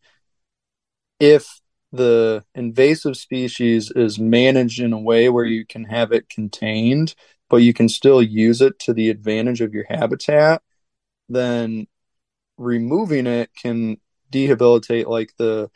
if the invasive species is managed in a way where you can have it contained, but you can still use it to the advantage of your habitat, then removing it can rehabilitate like the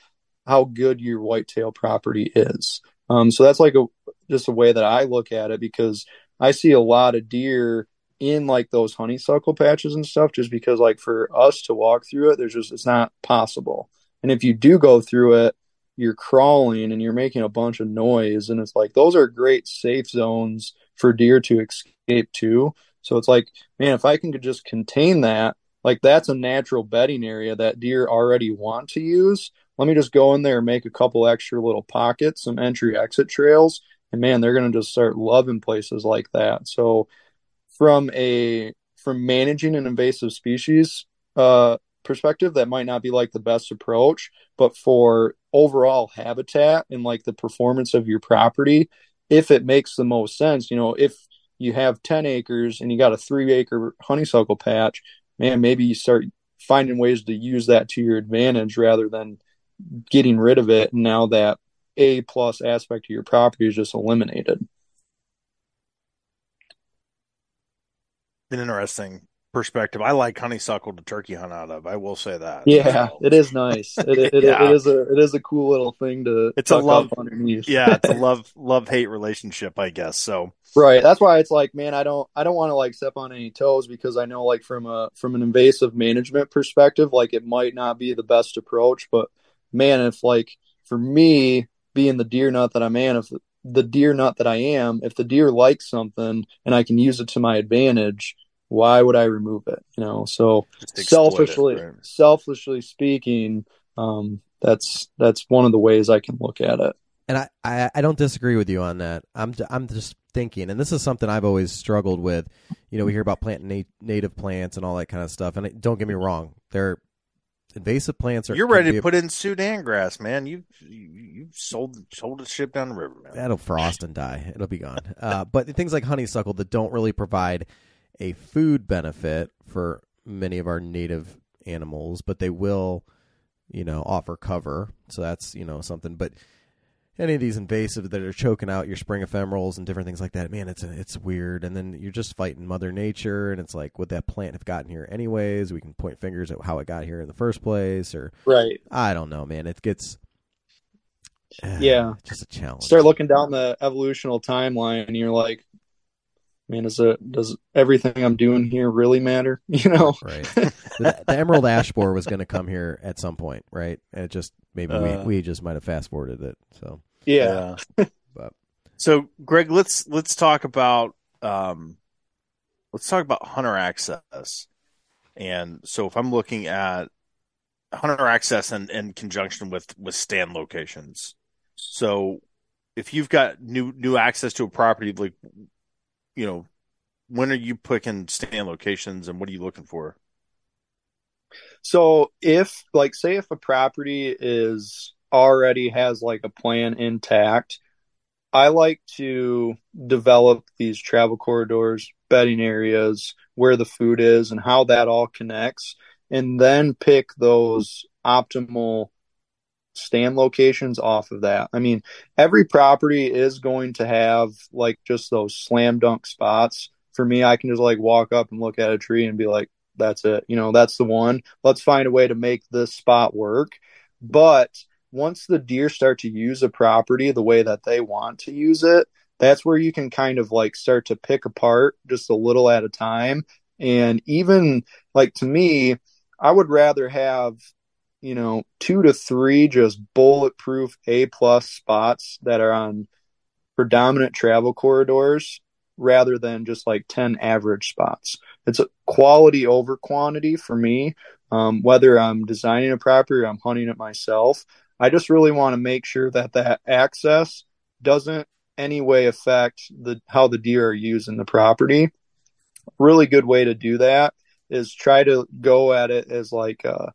how good your whitetail property is. Um, so that's like a just a way that I look at it because I see a lot of deer in like those honeysuckle patches and stuff just because like for us to walk through it there's just it's not possible. And if you do go through it, you're crawling and you're making a bunch of noise and it's like those are great safe zones for deer to escape to. So it's like, man, if I can just contain that, like that's a natural bedding area that deer already want to use. Let me just go in there and make a couple extra little pockets, some entry exit trails, and man, they're gonna just start loving places like that. So from a from managing an invasive species uh, perspective, that might not be like the best approach, but for overall habitat and like the performance of your property, if it makes the most sense, you know, if you have 10 acres and you got a three acre honeysuckle patch, man, maybe you start finding ways to use that to your advantage rather than getting rid of it. Now that A plus aspect of your property is just eliminated. An interesting perspective. I like honeysuckle to turkey hunt out of. I will say that. Yeah, it is nice. It, it, yeah. it is a it is a cool little thing to. It's a love underneath. yeah, it's a love love hate relationship, I guess. So right, that's why it's like, man, I don't I don't want to like step on any toes because I know like from a from an invasive management perspective, like it might not be the best approach, but man, if like for me being the deer nut that I'm in, if the deer nut that I am, if the deer likes something and I can use it to my advantage why would I remove it? You know, so selfishly, it, right? selfishly speaking, um, that's that's one of the ways I can look at it. And I, I, I don't disagree with you on that. I'm I'm just thinking, and this is something I've always struggled with. You know, we hear about planting na- native plants and all that kind of stuff. And don't get me wrong, they're invasive plants are. You're ready to put in Sudan grass, man. You you sold sold the ship down the river, man. That'll frost and die. It'll be gone. Uh, but things like honeysuckle that don't really provide a food benefit for many of our native animals, but they will, you know, offer cover. So that's, you know, something. But any of these invasive that are choking out your spring ephemerals and different things like that, man, it's a, it's weird. And then you're just fighting Mother Nature, and it's like, would that plant have gotten here anyways? We can point fingers at how it got here in the first place, or right. I don't know, man. It gets uh, yeah, just a challenge. Start looking down the evolutional timeline, and you're like, man, is it does everything I'm doing here really matter? You know, right? the, the, emerald ash borer was going to come here at some point, right? And it just maybe uh, we we just might have fast forwarded it. So yeah, but so Greg, let's let's talk about um, let's talk about hunter access. And so if I'm looking at hunter access in, in conjunction with with stand locations, so if you've got new new access to a property, like you know, when are you picking stand locations and what are you looking for? So if like say if a property is already has like a plan intact, I like to develop these travel corridors, bedding areas, where the food is and how that all connects and then pick those optimal stand locations off of that. I mean, every property is going to have like just those slam dunk spots. For me, I can just like walk up and look at a tree and be like, that's it. You know, that's the one. Let's find a way to make this spot work. But once the deer start to use a property the way that they want to use it, that's where you can kind of like start to pick apart just a little at a time. And even like to me, I would rather have you know, two to three just bulletproof A plus spots that are on predominant travel corridors rather than just like 10 average spots. It's a quality over quantity for me. Um, whether I'm designing a property or I'm hunting it myself, I just really want to make sure that that access doesn't any way affect the how the deer are using the property. Really good way to do that is try to go at it as like uh,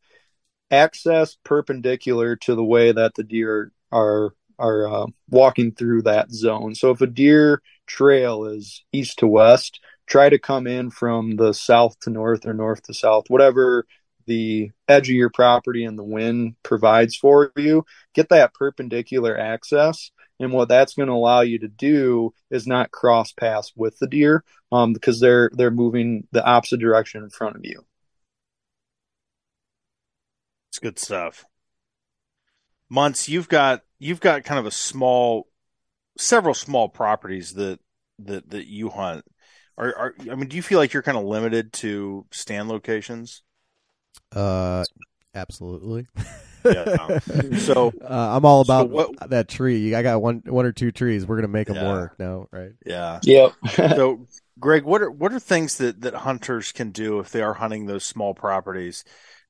access perpendicular to the way that the deer are are uh, walking through that zone. So if a deer trail is east to west, try to come in from the south to north or north to south, whatever the edge of your property and the wind provides for you. Get that perpendicular access. And what that's going to allow you to do is not cross paths with the deer um, because they're they're moving the opposite direction in front of you. It's good stuff. Muntz, you've got you've got kind of a small, several small properties that that that you hunt. Are, are I mean, do you feel like you're kind of limited to stand locations? Uh, absolutely. Yeah. So uh, I'm all about so what- that tree. I got one, one or two trees. We're gonna make them Yeah. work now, right? yeah. Yep. So, Greg, what are what are things that that hunters can do if they are hunting those small properties?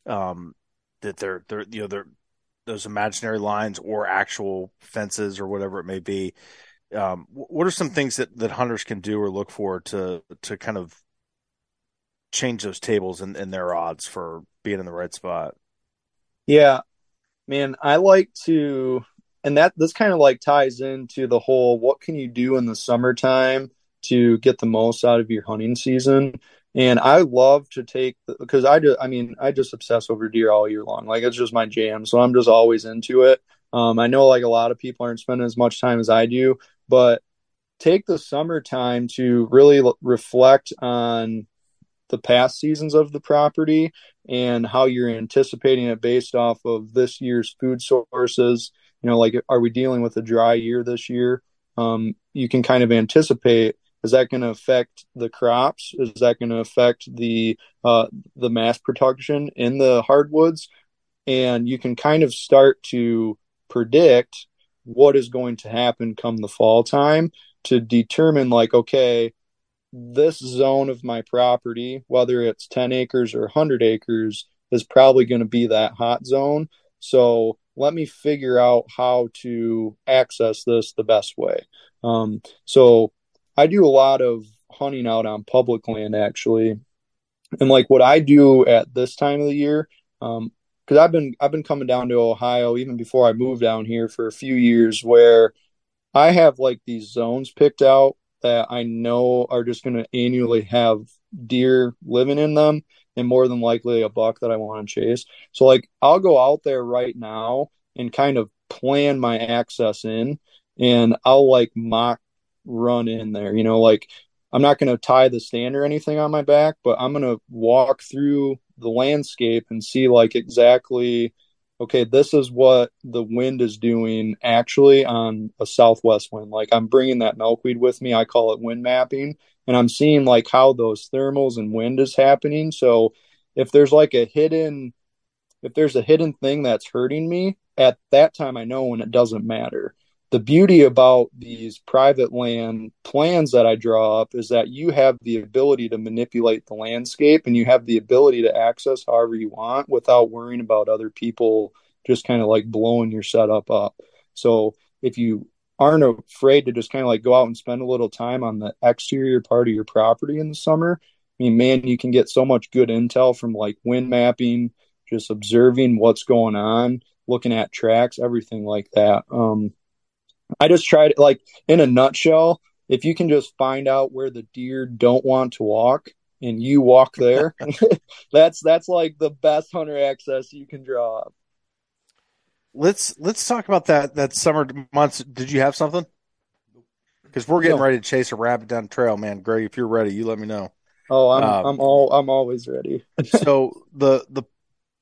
Um, that they're they're you know they're those imaginary lines or actual fences or whatever it may be. Um, what are some things that that hunters can do or look for to to kind of change those tables and, and their odds for being in the right spot? Yeah, man, I like to, and that this kind of like ties into the whole what can you do in the summertime to get the most out of your hunting season. And I love to take because I do. I mean, I just obsess over deer all year long. Like it's just my jam. So I'm just always into it. Um, I know like a lot of people aren't spending as much time as I do, but take the summertime to really l- reflect on the past seasons of the property and how you're anticipating it based off of this year's food sources. You know, like are we dealing with a dry year this year? Um, you can kind of anticipate is that going to affect the crops? Is that going to affect the uh, the mass production in the hardwoods? And you can kind of start to predict what is going to happen come the fall time to determine like okay this zone of my property, whether it's 10 acres or 100 acres, is probably going to be that hot zone. So let me figure out how to access this the best way. Um, so I do a lot of hunting out on public land actually. And like what I do at this time of the year, um, because I've been I've been coming down to Ohio even before I moved down here for a few years where I have like these zones picked out that I know are just going to annually have deer living in them and more than likely a buck that I want to chase. So like I'll go out there right now and kind of plan my access in and I'll like mock run in there. You know, like I'm not going to tie the stand or anything on my back, but I'm going to walk through the landscape and see like exactly okay, this is what the wind is doing actually on a southwest wind. Like I'm bringing that milkweed with me. I call it wind mapping, and I'm seeing like how those thermals and wind is happening. So if there's like a hidden, if there's a hidden thing that's hurting me at that time, I know when it doesn't matter. The beauty about these private land plans that I draw up is that you have the ability to manipulate the landscape and you have the ability to access however you want without worrying about other people just kind of like blowing your setup up. So if you aren't afraid to just kind of like go out and spend a little time on the exterior part of your property in the summer, I mean, man, you can get so much good intel from like wind mapping, just observing what's going on, looking at tracks, everything like that. Um, I just tried like in a nutshell, if you can just find out where the deer don't want to walk and you walk there, that's that's like the best hunter access you can draw up. Let's let's talk about that that summer months. Did you have something? Because we're getting No. ready to chase a rabbit down the trail, man. Greg, if you're ready, you let me know. Oh, I'm Um, I'm all I'm always ready. so the the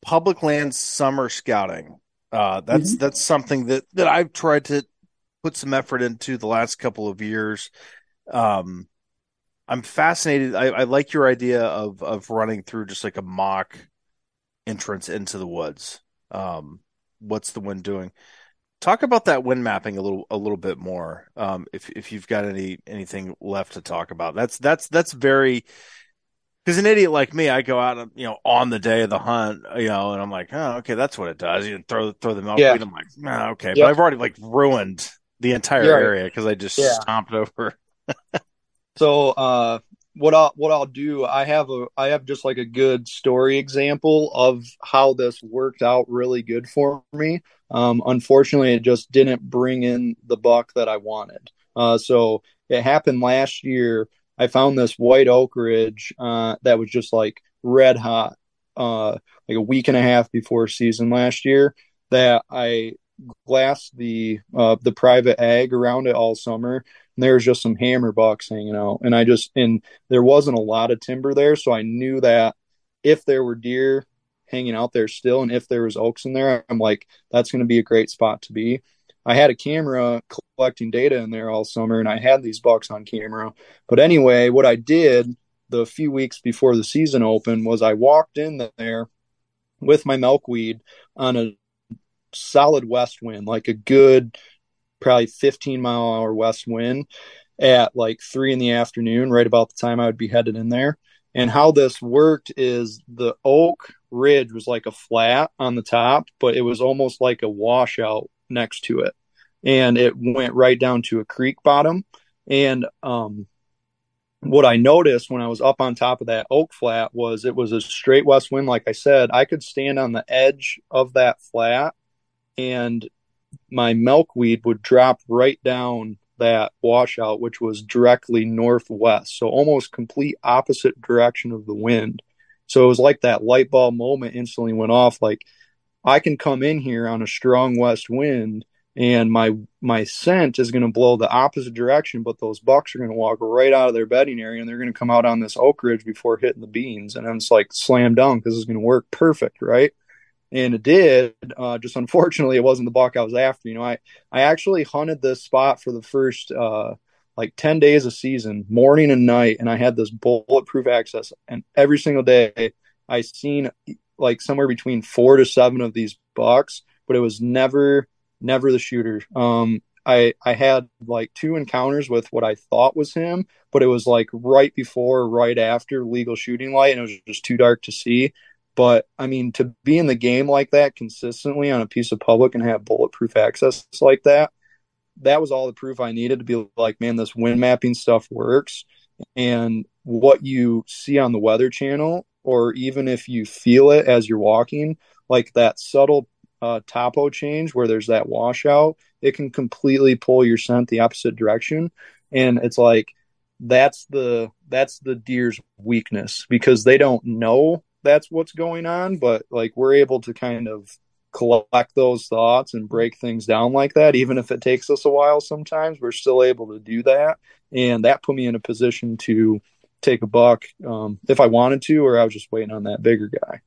public land summer scouting uh that's Mm-hmm. that's something that that I've tried to put some effort into the last couple of years um I'm fascinated I, I like your idea of of running through just like a mock entrance into the woods um what's the wind doing talk about that wind mapping a little a little bit more um if if you've got any anything left to talk about that's that's that's very because an idiot like me, I go out, you know, on the day of the hunt, you know, and I'm like, oh, okay, that's what it does. You throw throw the milkweed. Yeah. I'm like, oh, okay, but I've already like ruined the entire You're area because I just Yeah. stomped over. So uh what I'll what I'll do, I have a I have just like a good story example of how this worked out really good for me. Um unfortunately it just didn't bring in the buck that I wanted. Uh so it happened last year. I found this white oak ridge uh, that was just like red hot, uh, like a week and a half before season last year. That I glassed the uh, the private ag around it all summer, and there was just some hammer bucks hanging out. And I just and there wasn't a lot of timber there, so I knew that if there were deer hanging out there still, and if there was oaks in there, I'm like, that's going to be a great spot to be. I had a camera collecting data in there all summer, and I had these bucks on camera. But anyway, what I did the few weeks before the season opened was I walked in there with my milkweed on a solid west wind, like a good, probably 15 mile hour west wind at like three in the afternoon, right about the time I would be headed in there. And how this worked is the oak ridge was like a flat on the top, but it was almost like a washout next to it. And it went right down to a creek bottom. And um, what I noticed when I was up on top of that oak flat was it was a straight west wind. Like I said, I could stand on the edge of that flat and my milkweed would drop right down that washout, which was directly northwest. So almost complete opposite direction of the wind. So it was like that light bulb moment instantly went off. Like I can come in here on a strong west wind and my my scent is going to blow the opposite direction, but those bucks are going to walk right out of their bedding area and they're going to come out on this oak ridge before hitting the beans. And then it's like slam dunk. This is going to work perfect, right? And it did. Uh, just unfortunately, it wasn't the buck I was after. You know, I I actually hunted this spot for the first uh, like ten days of season, morning and night, and I had this bulletproof access, and every single day I seen like somewhere between four to seven of these bucks, but it was never never the shooter. Um, I I had like two encounters with what I thought was him, but it was like right before, right after legal shooting light, and it was just too dark to see. But I mean, to be in the game like that consistently on a piece of public and have bulletproof access like that, that was all the proof I needed to be like, man, this wind mapping stuff works. And what you see on the Weather Channel, or even if you feel it as you're walking, like that subtle uh, topo change where there's that washout, it can completely pull your scent the opposite direction. And it's like, that's the that's the deer's weakness because they don't know that's what's going on, but like we're able to kind of collect those thoughts and break things down like that even if it takes us a while sometimes we're still able to do that. And that put me in a position to take a buck um, if i wanted to or i was just waiting on that bigger guy.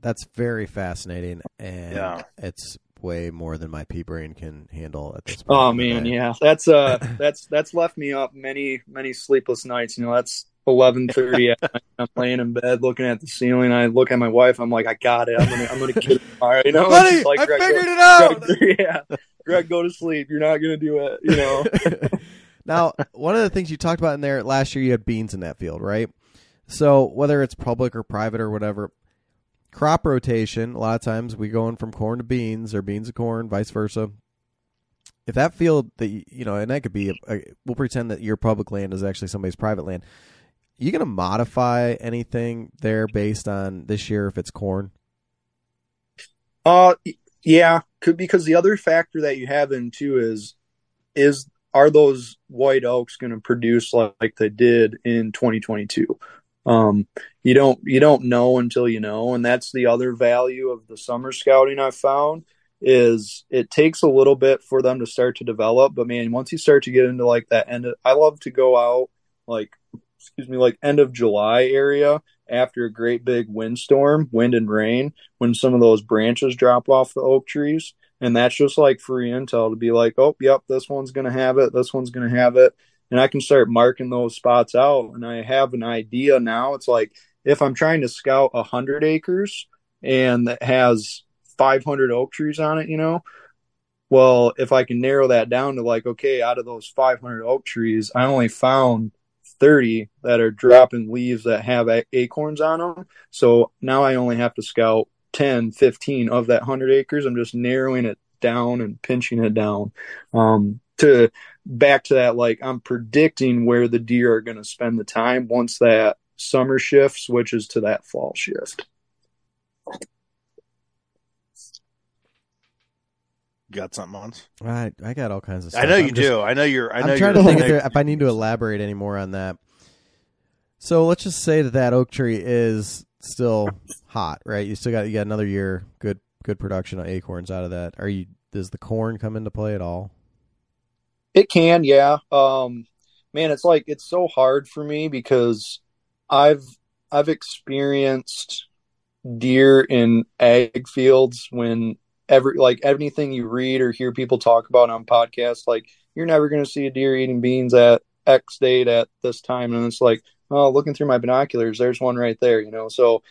That's very fascinating and Yeah. it's way more than my pea brain can handle at this point oh man yeah. That's uh that's that's left me up many many sleepless nights. You know that's 11:30 at night. I'm laying in bed looking at the ceiling. I look at my wife. I'm like, I got it. I'm gonna, I'm gonna kill it tomorrow. You know, Buddy, like, I "Greg, figured go- it out. Greg, yeah, Greg, go to sleep. You're not gonna do it. You know. now, one of the things you talked about in there last year, you had beans in that field, right? So whether it's public or private or whatever, crop rotation. A lot of times we going from corn to beans or beans to corn, vice versa. If that field that you you know, and that could be, a, a, we'll pretend that your public land is actually somebody's private land. You gonna modify anything there based on this year if it's corn? Uh, yeah, because the other factor that you have in too is is are those white oaks going to produce like, like they did in 2022? Um, you don't you don't know until you know, and that's the other value of the summer scouting I've found is it takes a little bit for them to start to develop, but man, once you start to get into like that end, of, I love to go out like excuse me like end of July area after a great big windstorm, wind and rain, when some of those branches drop off the oak trees. And that's just like free intel to be like, oh, yep, this one's going to have it. This one's going to have it. And I can start marking those spots out. And I have an idea now. It's like if I'm trying to scout 100 acres and that has 500 oak trees on it, you know, well, if I can narrow that down to like, okay, out of those 500 oak trees, I only found 30 that are dropping leaves that have acorns on them. So now I only have to scout 10, 15 of that 100 acres. I'm just narrowing it down and pinching it down. Um, to back to that, like I'm predicting where the deer are going to spend the time once that summer shift switches to that fall shift. Got something on? I I got all kinds of stuff. I know you I'm just- do. I know you're. I know I'm trying you're to think if, there, if I need to elaborate any more on that. So let's just say that that oak tree is still hot, right? You still got you got another year good good production of acorns out of that. Are you does the corn come into play at all? It can, yeah. Um, man, it's like it's so hard for me because I've I've experienced deer in ag fields when every like anything you read or hear people talk about on podcasts, like you're never going to see a deer eating beans at X date at this time, and it's like, oh, looking through my binoculars, there's one right there, you know. So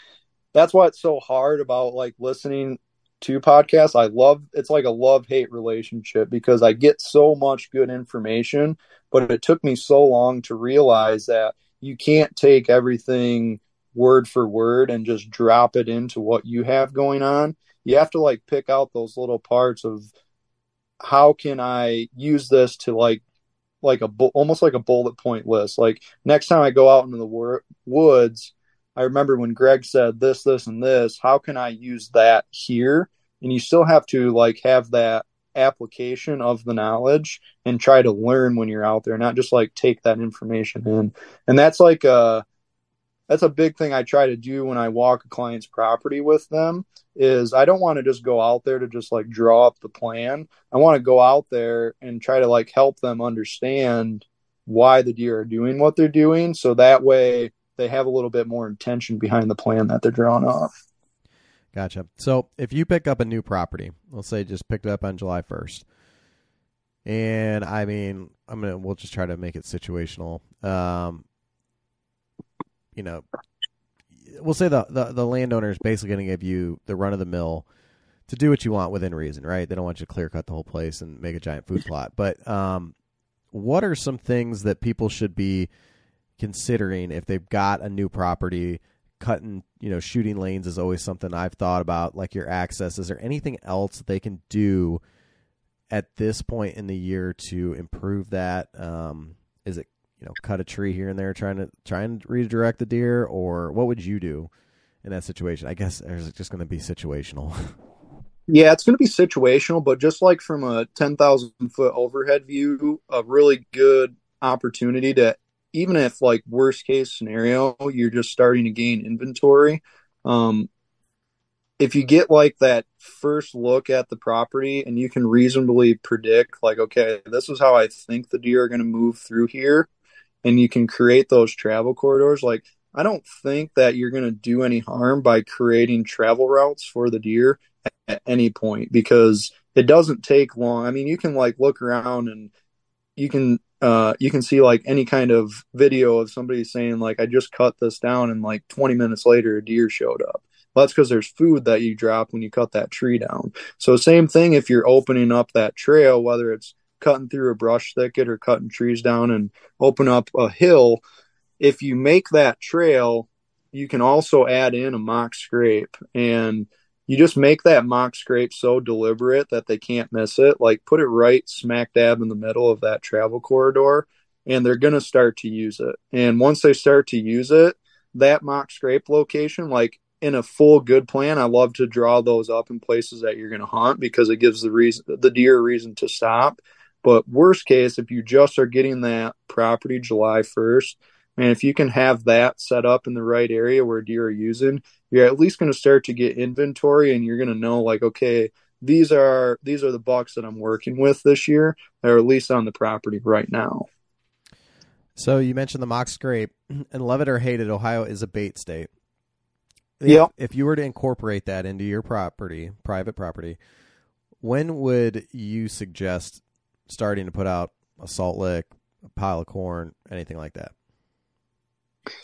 that's why it's so hard about like listening to podcasts. I love it's like a love hate relationship because I get so much good information, but it took me so long to realize that you can't take everything word for word and just drop it into what you have going on. You have to like pick out those little parts of how can I use this to like like a almost like a bullet point list. Like next time I go out into the wor- woods, I remember when Greg said this, this, and this. How can I use that here? And you still have to like have that application of the knowledge and try to learn when you're out there, not just like take that information in. And that's like a that's a big thing I try to do when I walk a client's property with them is I don't want to just go out there to just like draw up the plan. I want to go out there and try to like help them understand why the deer are doing what they're doing so that way they have a little bit more intention behind the plan that they're drawing off. Gotcha. So if you pick up a new property, let's say just picked it up on July first, and I mean, I'm gonna we'll just try to make it situational. Um, you know, we'll say the the, the landowner is basically going to give you the run of the mill to do what you want within reason, right? They don't want you to clear cut the whole place and make a giant food plot. But um, what are some things that people should be considering if they've got a new property? Cutting, you know, shooting lanes is always something I've thought about. Like your access, is there anything else they can do at this point in the year to improve that? Um, is it you know cut a tree here and there, trying to try and redirect the deer, or what would you do in that situation? I guess there's just going to be situational. Yeah, it's going to be situational, but just like from a 10,000 foot overhead view, a really good opportunity to, even if like worst case scenario, you're just starting to gain inventory. Um, if you get like that first look at the property and you can reasonably predict, like, okay, this is how I think the deer are going to move through here, and you can create those travel corridors, like, I don't think that you're going to do any harm by creating travel routes for the deer at any point because it doesn't take long. I mean, you can like look around and you can uh you can see like any kind of video of somebody saying like I just cut this down and like 20 minutes later a deer showed up. Well, that's because there's food that you drop when you cut that tree down. So same thing if you're opening up that trail, whether it's cutting through a brush thicket or cutting trees down and open up a hill, if you make that trail, you can also add in a mock scrape and you just make that mock scrape so deliberate that they can't miss it. Like put it right smack dab in the middle of that travel corridor, and they're going to start to use it. And once they start to use it, that mock scrape location, like in a full good plan, I love to draw those up in places that you're going to hunt because it gives the reason the deer a reason to stop. But worst case, if you just are getting that property July 1st, and if you can have that set up in the right area where deer are using, you're at least going to start to get inventory and you're going to know like, okay, these are these are the bucks that I'm working with this year that are at least on the property right now. So you mentioned the mock scrape, and love it or hate it, Ohio is a bait state. If, Yep. If you were to incorporate that into your property, private property, when would you suggest starting to put out a salt lick, a pile of corn, anything like that?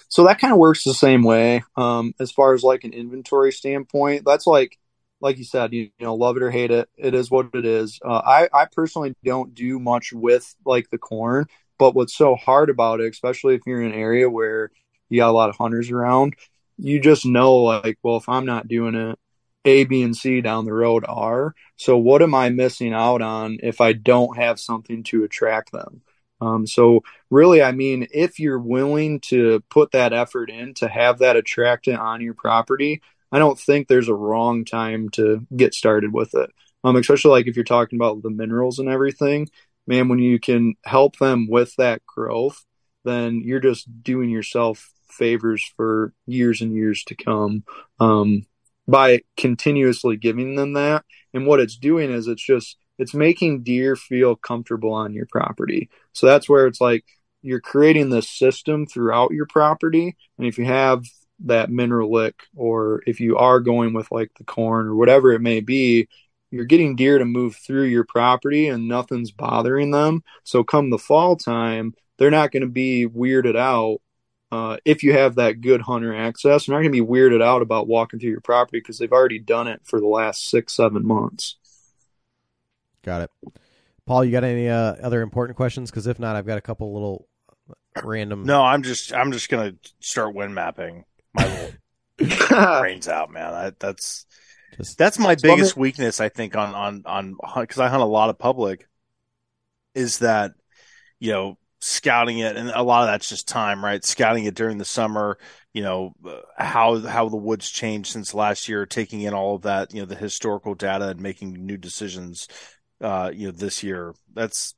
So that kind of works the same way um, as far as like an inventory standpoint. That's like, like you said, you, you know, love it or hate it. It is what it is. Uh, I, I personally don't do much with like the corn, but what's so hard about it, especially if you're in an area where you got a lot of hunters around, you just know like, well, if I'm not doing it, A, B, and C down the road are. So what am I missing out on if I don't have something to attract them? Um, so really, I mean, if you're willing to put that effort in to have that attractant on your property, I don't think there's a wrong time to get started with it. Um, especially like if you're talking about the minerals and everything, man, when you can help them with that growth, then you're just doing yourself favors for years and years to come um, by continuously giving them that. And what it's doing is it's just it's making deer feel comfortable on your property. So that's where it's like you're creating this system throughout your property. And if you have that mineral lick, or if you are going with like the corn or whatever it may be, you're getting deer to move through your property and nothing's bothering them. So come the fall time, they're not going to be weirded out uh, if you have that good hunter access. They're not going to be weirded out about walking through your property because they've already done it for the last six, seven months. Got it. Paul, you got any uh, other important questions? Because if not, I've got a couple little random. No, I'm just I'm just gonna start wind mapping my little brains out, man. That, that's just, that's my biggest weakness, I think, on on on because I hunt a lot of public. Is that you know scouting it, and a lot of that's just time, right? Scouting it during the summer, you know how how the woods changed since last year, taking in all of that, you know, the historical data and making new decisions uh, you know, this year. That's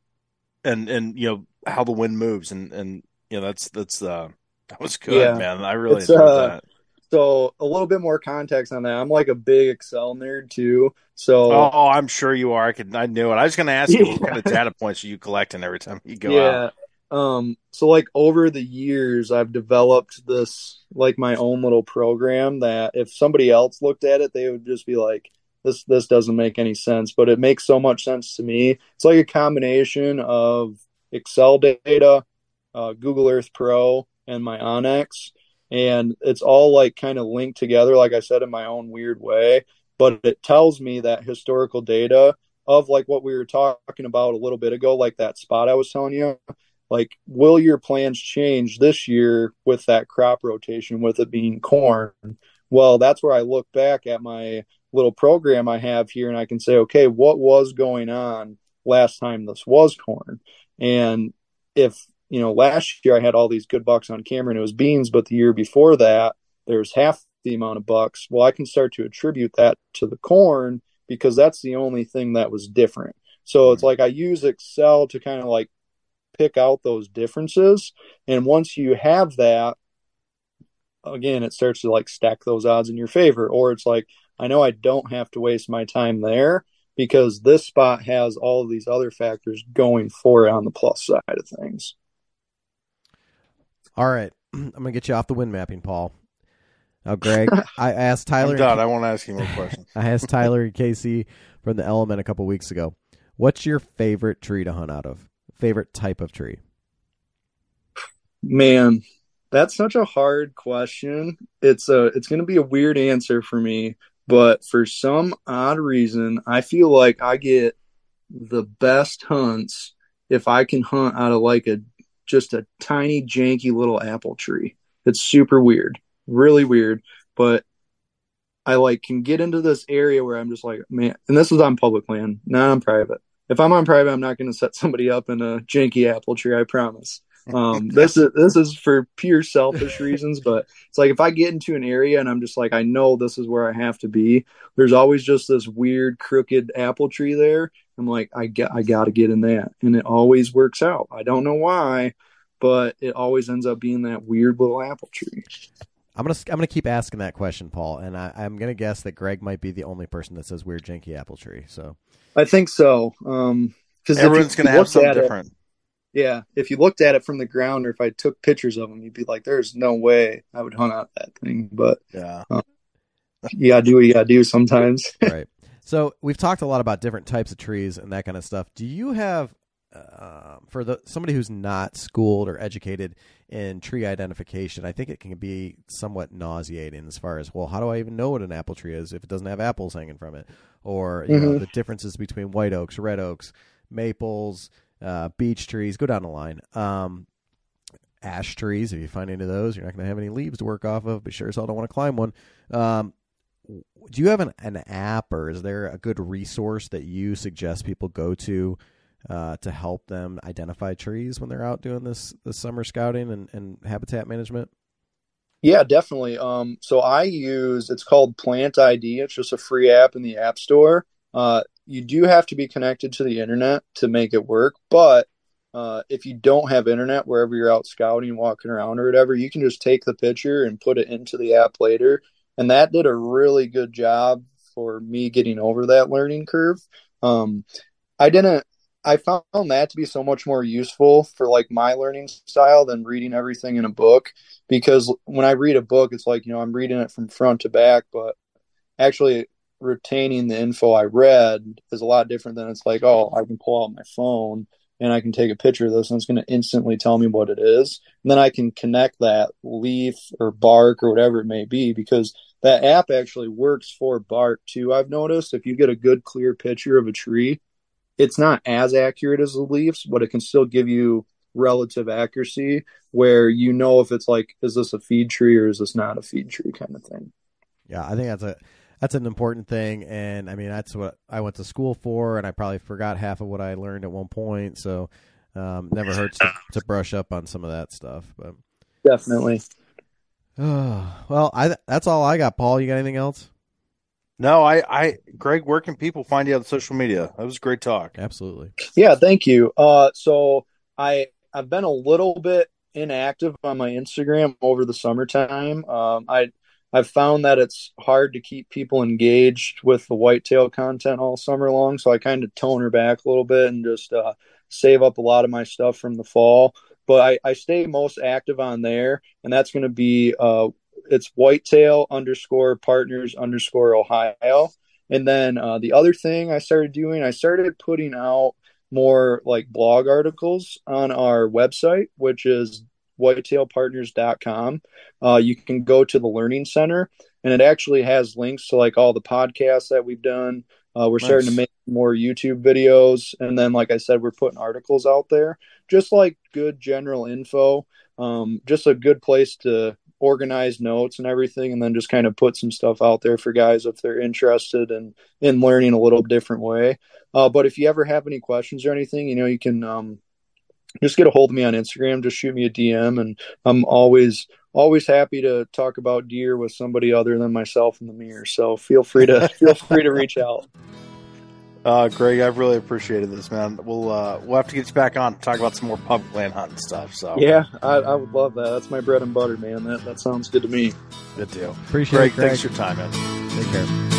and and you know how the wind moves and and you know that's that's uh that was good, yeah. man. I really it's, enjoyed uh, that. So a little bit more context on that. I'm like a big Excel nerd too. So oh, I'm sure you are. I could. I knew it. I was going to ask you what kind of data points are you collecting every time you go yeah. out. Um. So like over the years, I've developed this like my own little program that if somebody else looked at it, they would just be like, this this doesn't make any sense, but it makes so much sense to me. It's like a combination of Excel data, uh, Google Earth Pro, and my onX, and it's all like kind of linked together, like I said, in my own weird way. But it tells me that historical data of like what we were talking about a little bit ago, like that spot I was telling you. Like, will your plans change this year with that crop rotation, with it being corn? Well, that's where I look back at my little program I have here and I can say, okay, what was going on last time this was corn? And if, you know, last year I had all these good bucks on camera and it was beans, but the year before that, there's half the amount of bucks. Well, I can start to attribute that to the corn because that's the only thing that was different. So it's like I use Excel to kind of like pick out those differences. And once you have that, again, it starts to like stack those odds in your favor. Or it's like, I know I don't have to waste my time there because this spot has all of these other factors going for it on the plus side of things. All right. I'm going to get you off the wind mapping, Paul. Now, Greg, I asked Tyler. I'm. I won't ask you more questions. I asked Tyler and Casey from the Element a couple weeks ago. What's your favorite tree to hunt out of? Favorite type of tree? Man, that's such a hard question. It's a it's going to be a weird answer for me, but for some odd reason, I feel like I get the best hunts if I can hunt out of like a just a tiny janky little apple tree. It's super weird, really weird, but I like can get into this area where I'm just like, man, and this is on public land, not on private. If I'm on private, I'm not going to set somebody up in a janky apple tree. I promise. Um, this is this is for pure selfish reasons, but it's like if I get into an area and I'm just like I know this is where I have to be. There's always just this weird crooked apple tree there. I'm like I get I got to get in that, and it always works out. I don't know why, but it always ends up being that weird little apple tree. I'm gonna I'm gonna keep asking that question, Paul, and I, am gonna guess that Greg might be the only person that says weird janky apple tree. So I think so. Um, because everyone's gonna have something different. It, yeah, if you looked at it from the ground, or if I took pictures of them, you'd be like, "There's no way I would hunt out that thing." But yeah, um, you gotta do what you gotta do sometimes. right. So we've talked a lot about different types of trees and that kind of stuff. Do you have, uh, for the somebody who's not schooled or educated in tree identification, I think it can be somewhat nauseating as far as well, how do I even know what an apple tree is if it doesn't have apples hanging from it, or you mm-hmm. know the differences between white oaks, red oaks, maples uh, beech trees, go down the line. Um, ash trees, if you find any of those, you're not going to have any leaves to work off of, but sure as hell don't want to climb one. Um, do you have an, an app or is there a good resource that you suggest people go to uh, to help them identify trees when they're out doing this, this summer scouting and, and habitat management? Yeah, definitely. Um, so I use it's called Plant ID. It's just a free app in the App Store. Uh, you do have to be connected to the internet to make it work, but uh, if you don't have internet wherever you're out scouting, walking around, or whatever, you can just take the picture and put it into the app later. And that did a really good job for me getting over that learning curve. Um, I didn't. I found that to be so much more useful for like my learning style than reading everything in a book because when I read a book, it's like, you know, I'm reading it from front to back, but actually retaining the info I read is a lot different than it's like, oh, I can pull out my phone and I can take a picture of this and it's going to instantly tell me what it is. And then I can connect that leaf or bark or whatever it may be because that app actually works for bark too. I've noticed if you get a good clear picture of a tree, it's not as accurate as the leaves, but it can still give you relative accuracy where you know if it's like, is this a feed tree or is this not a feed tree kind of thing. Yeah, I think that's a that's an important thing. And i mean that's what i went to school for and i probably forgot half of what i learned at one point. So um, never hurts to, to, brush up on some of that stuff but definitely. Well i that's all i got paul. You got anything else no i i greg where can people find you on social media that was a great talk absolutely yeah thank you uh so i i've been a little bit inactive on my instagram over the summertime um i I've found that it's hard to keep people engaged with the whitetail content all summer long. So I kind of tone her back a little bit and just uh, save up a lot of my stuff from the fall. But I, I stay most active on there, and that's going to be uh, it's whitetail underscore partners underscore Ohio. And then uh, the other thing I started doing, I started putting out more like blog articles on our website, which is whitetailpartners.com. Uh, you can go to the Learning Center, and it actually has links to like all the podcasts that we've done. Uh, we're nice. starting to make more YouTube videos, and then, like I said, we're putting articles out there, just like good general info. Um, just a good place to organize notes and everything, and then just kind of put some stuff out there for guys if they're interested in in learning a little different way. Uh, but if you ever have any questions or anything, you know, you can um, just get a hold of me on Instagram. Just shoot me a DM, and I'm always always happy to talk about deer with somebody other than myself in the mirror. So feel free to feel free to reach out. Uh, Greg, I've really appreciated this, man. We'll uh, we'll have to get you back on to talk about some more public land hunting stuff. So yeah, I, I, would love that. That's my bread and butter, man. That that sounds good to me. Good deal. Appreciate Greg, it, Greg. Thanks for your time, man. Take care.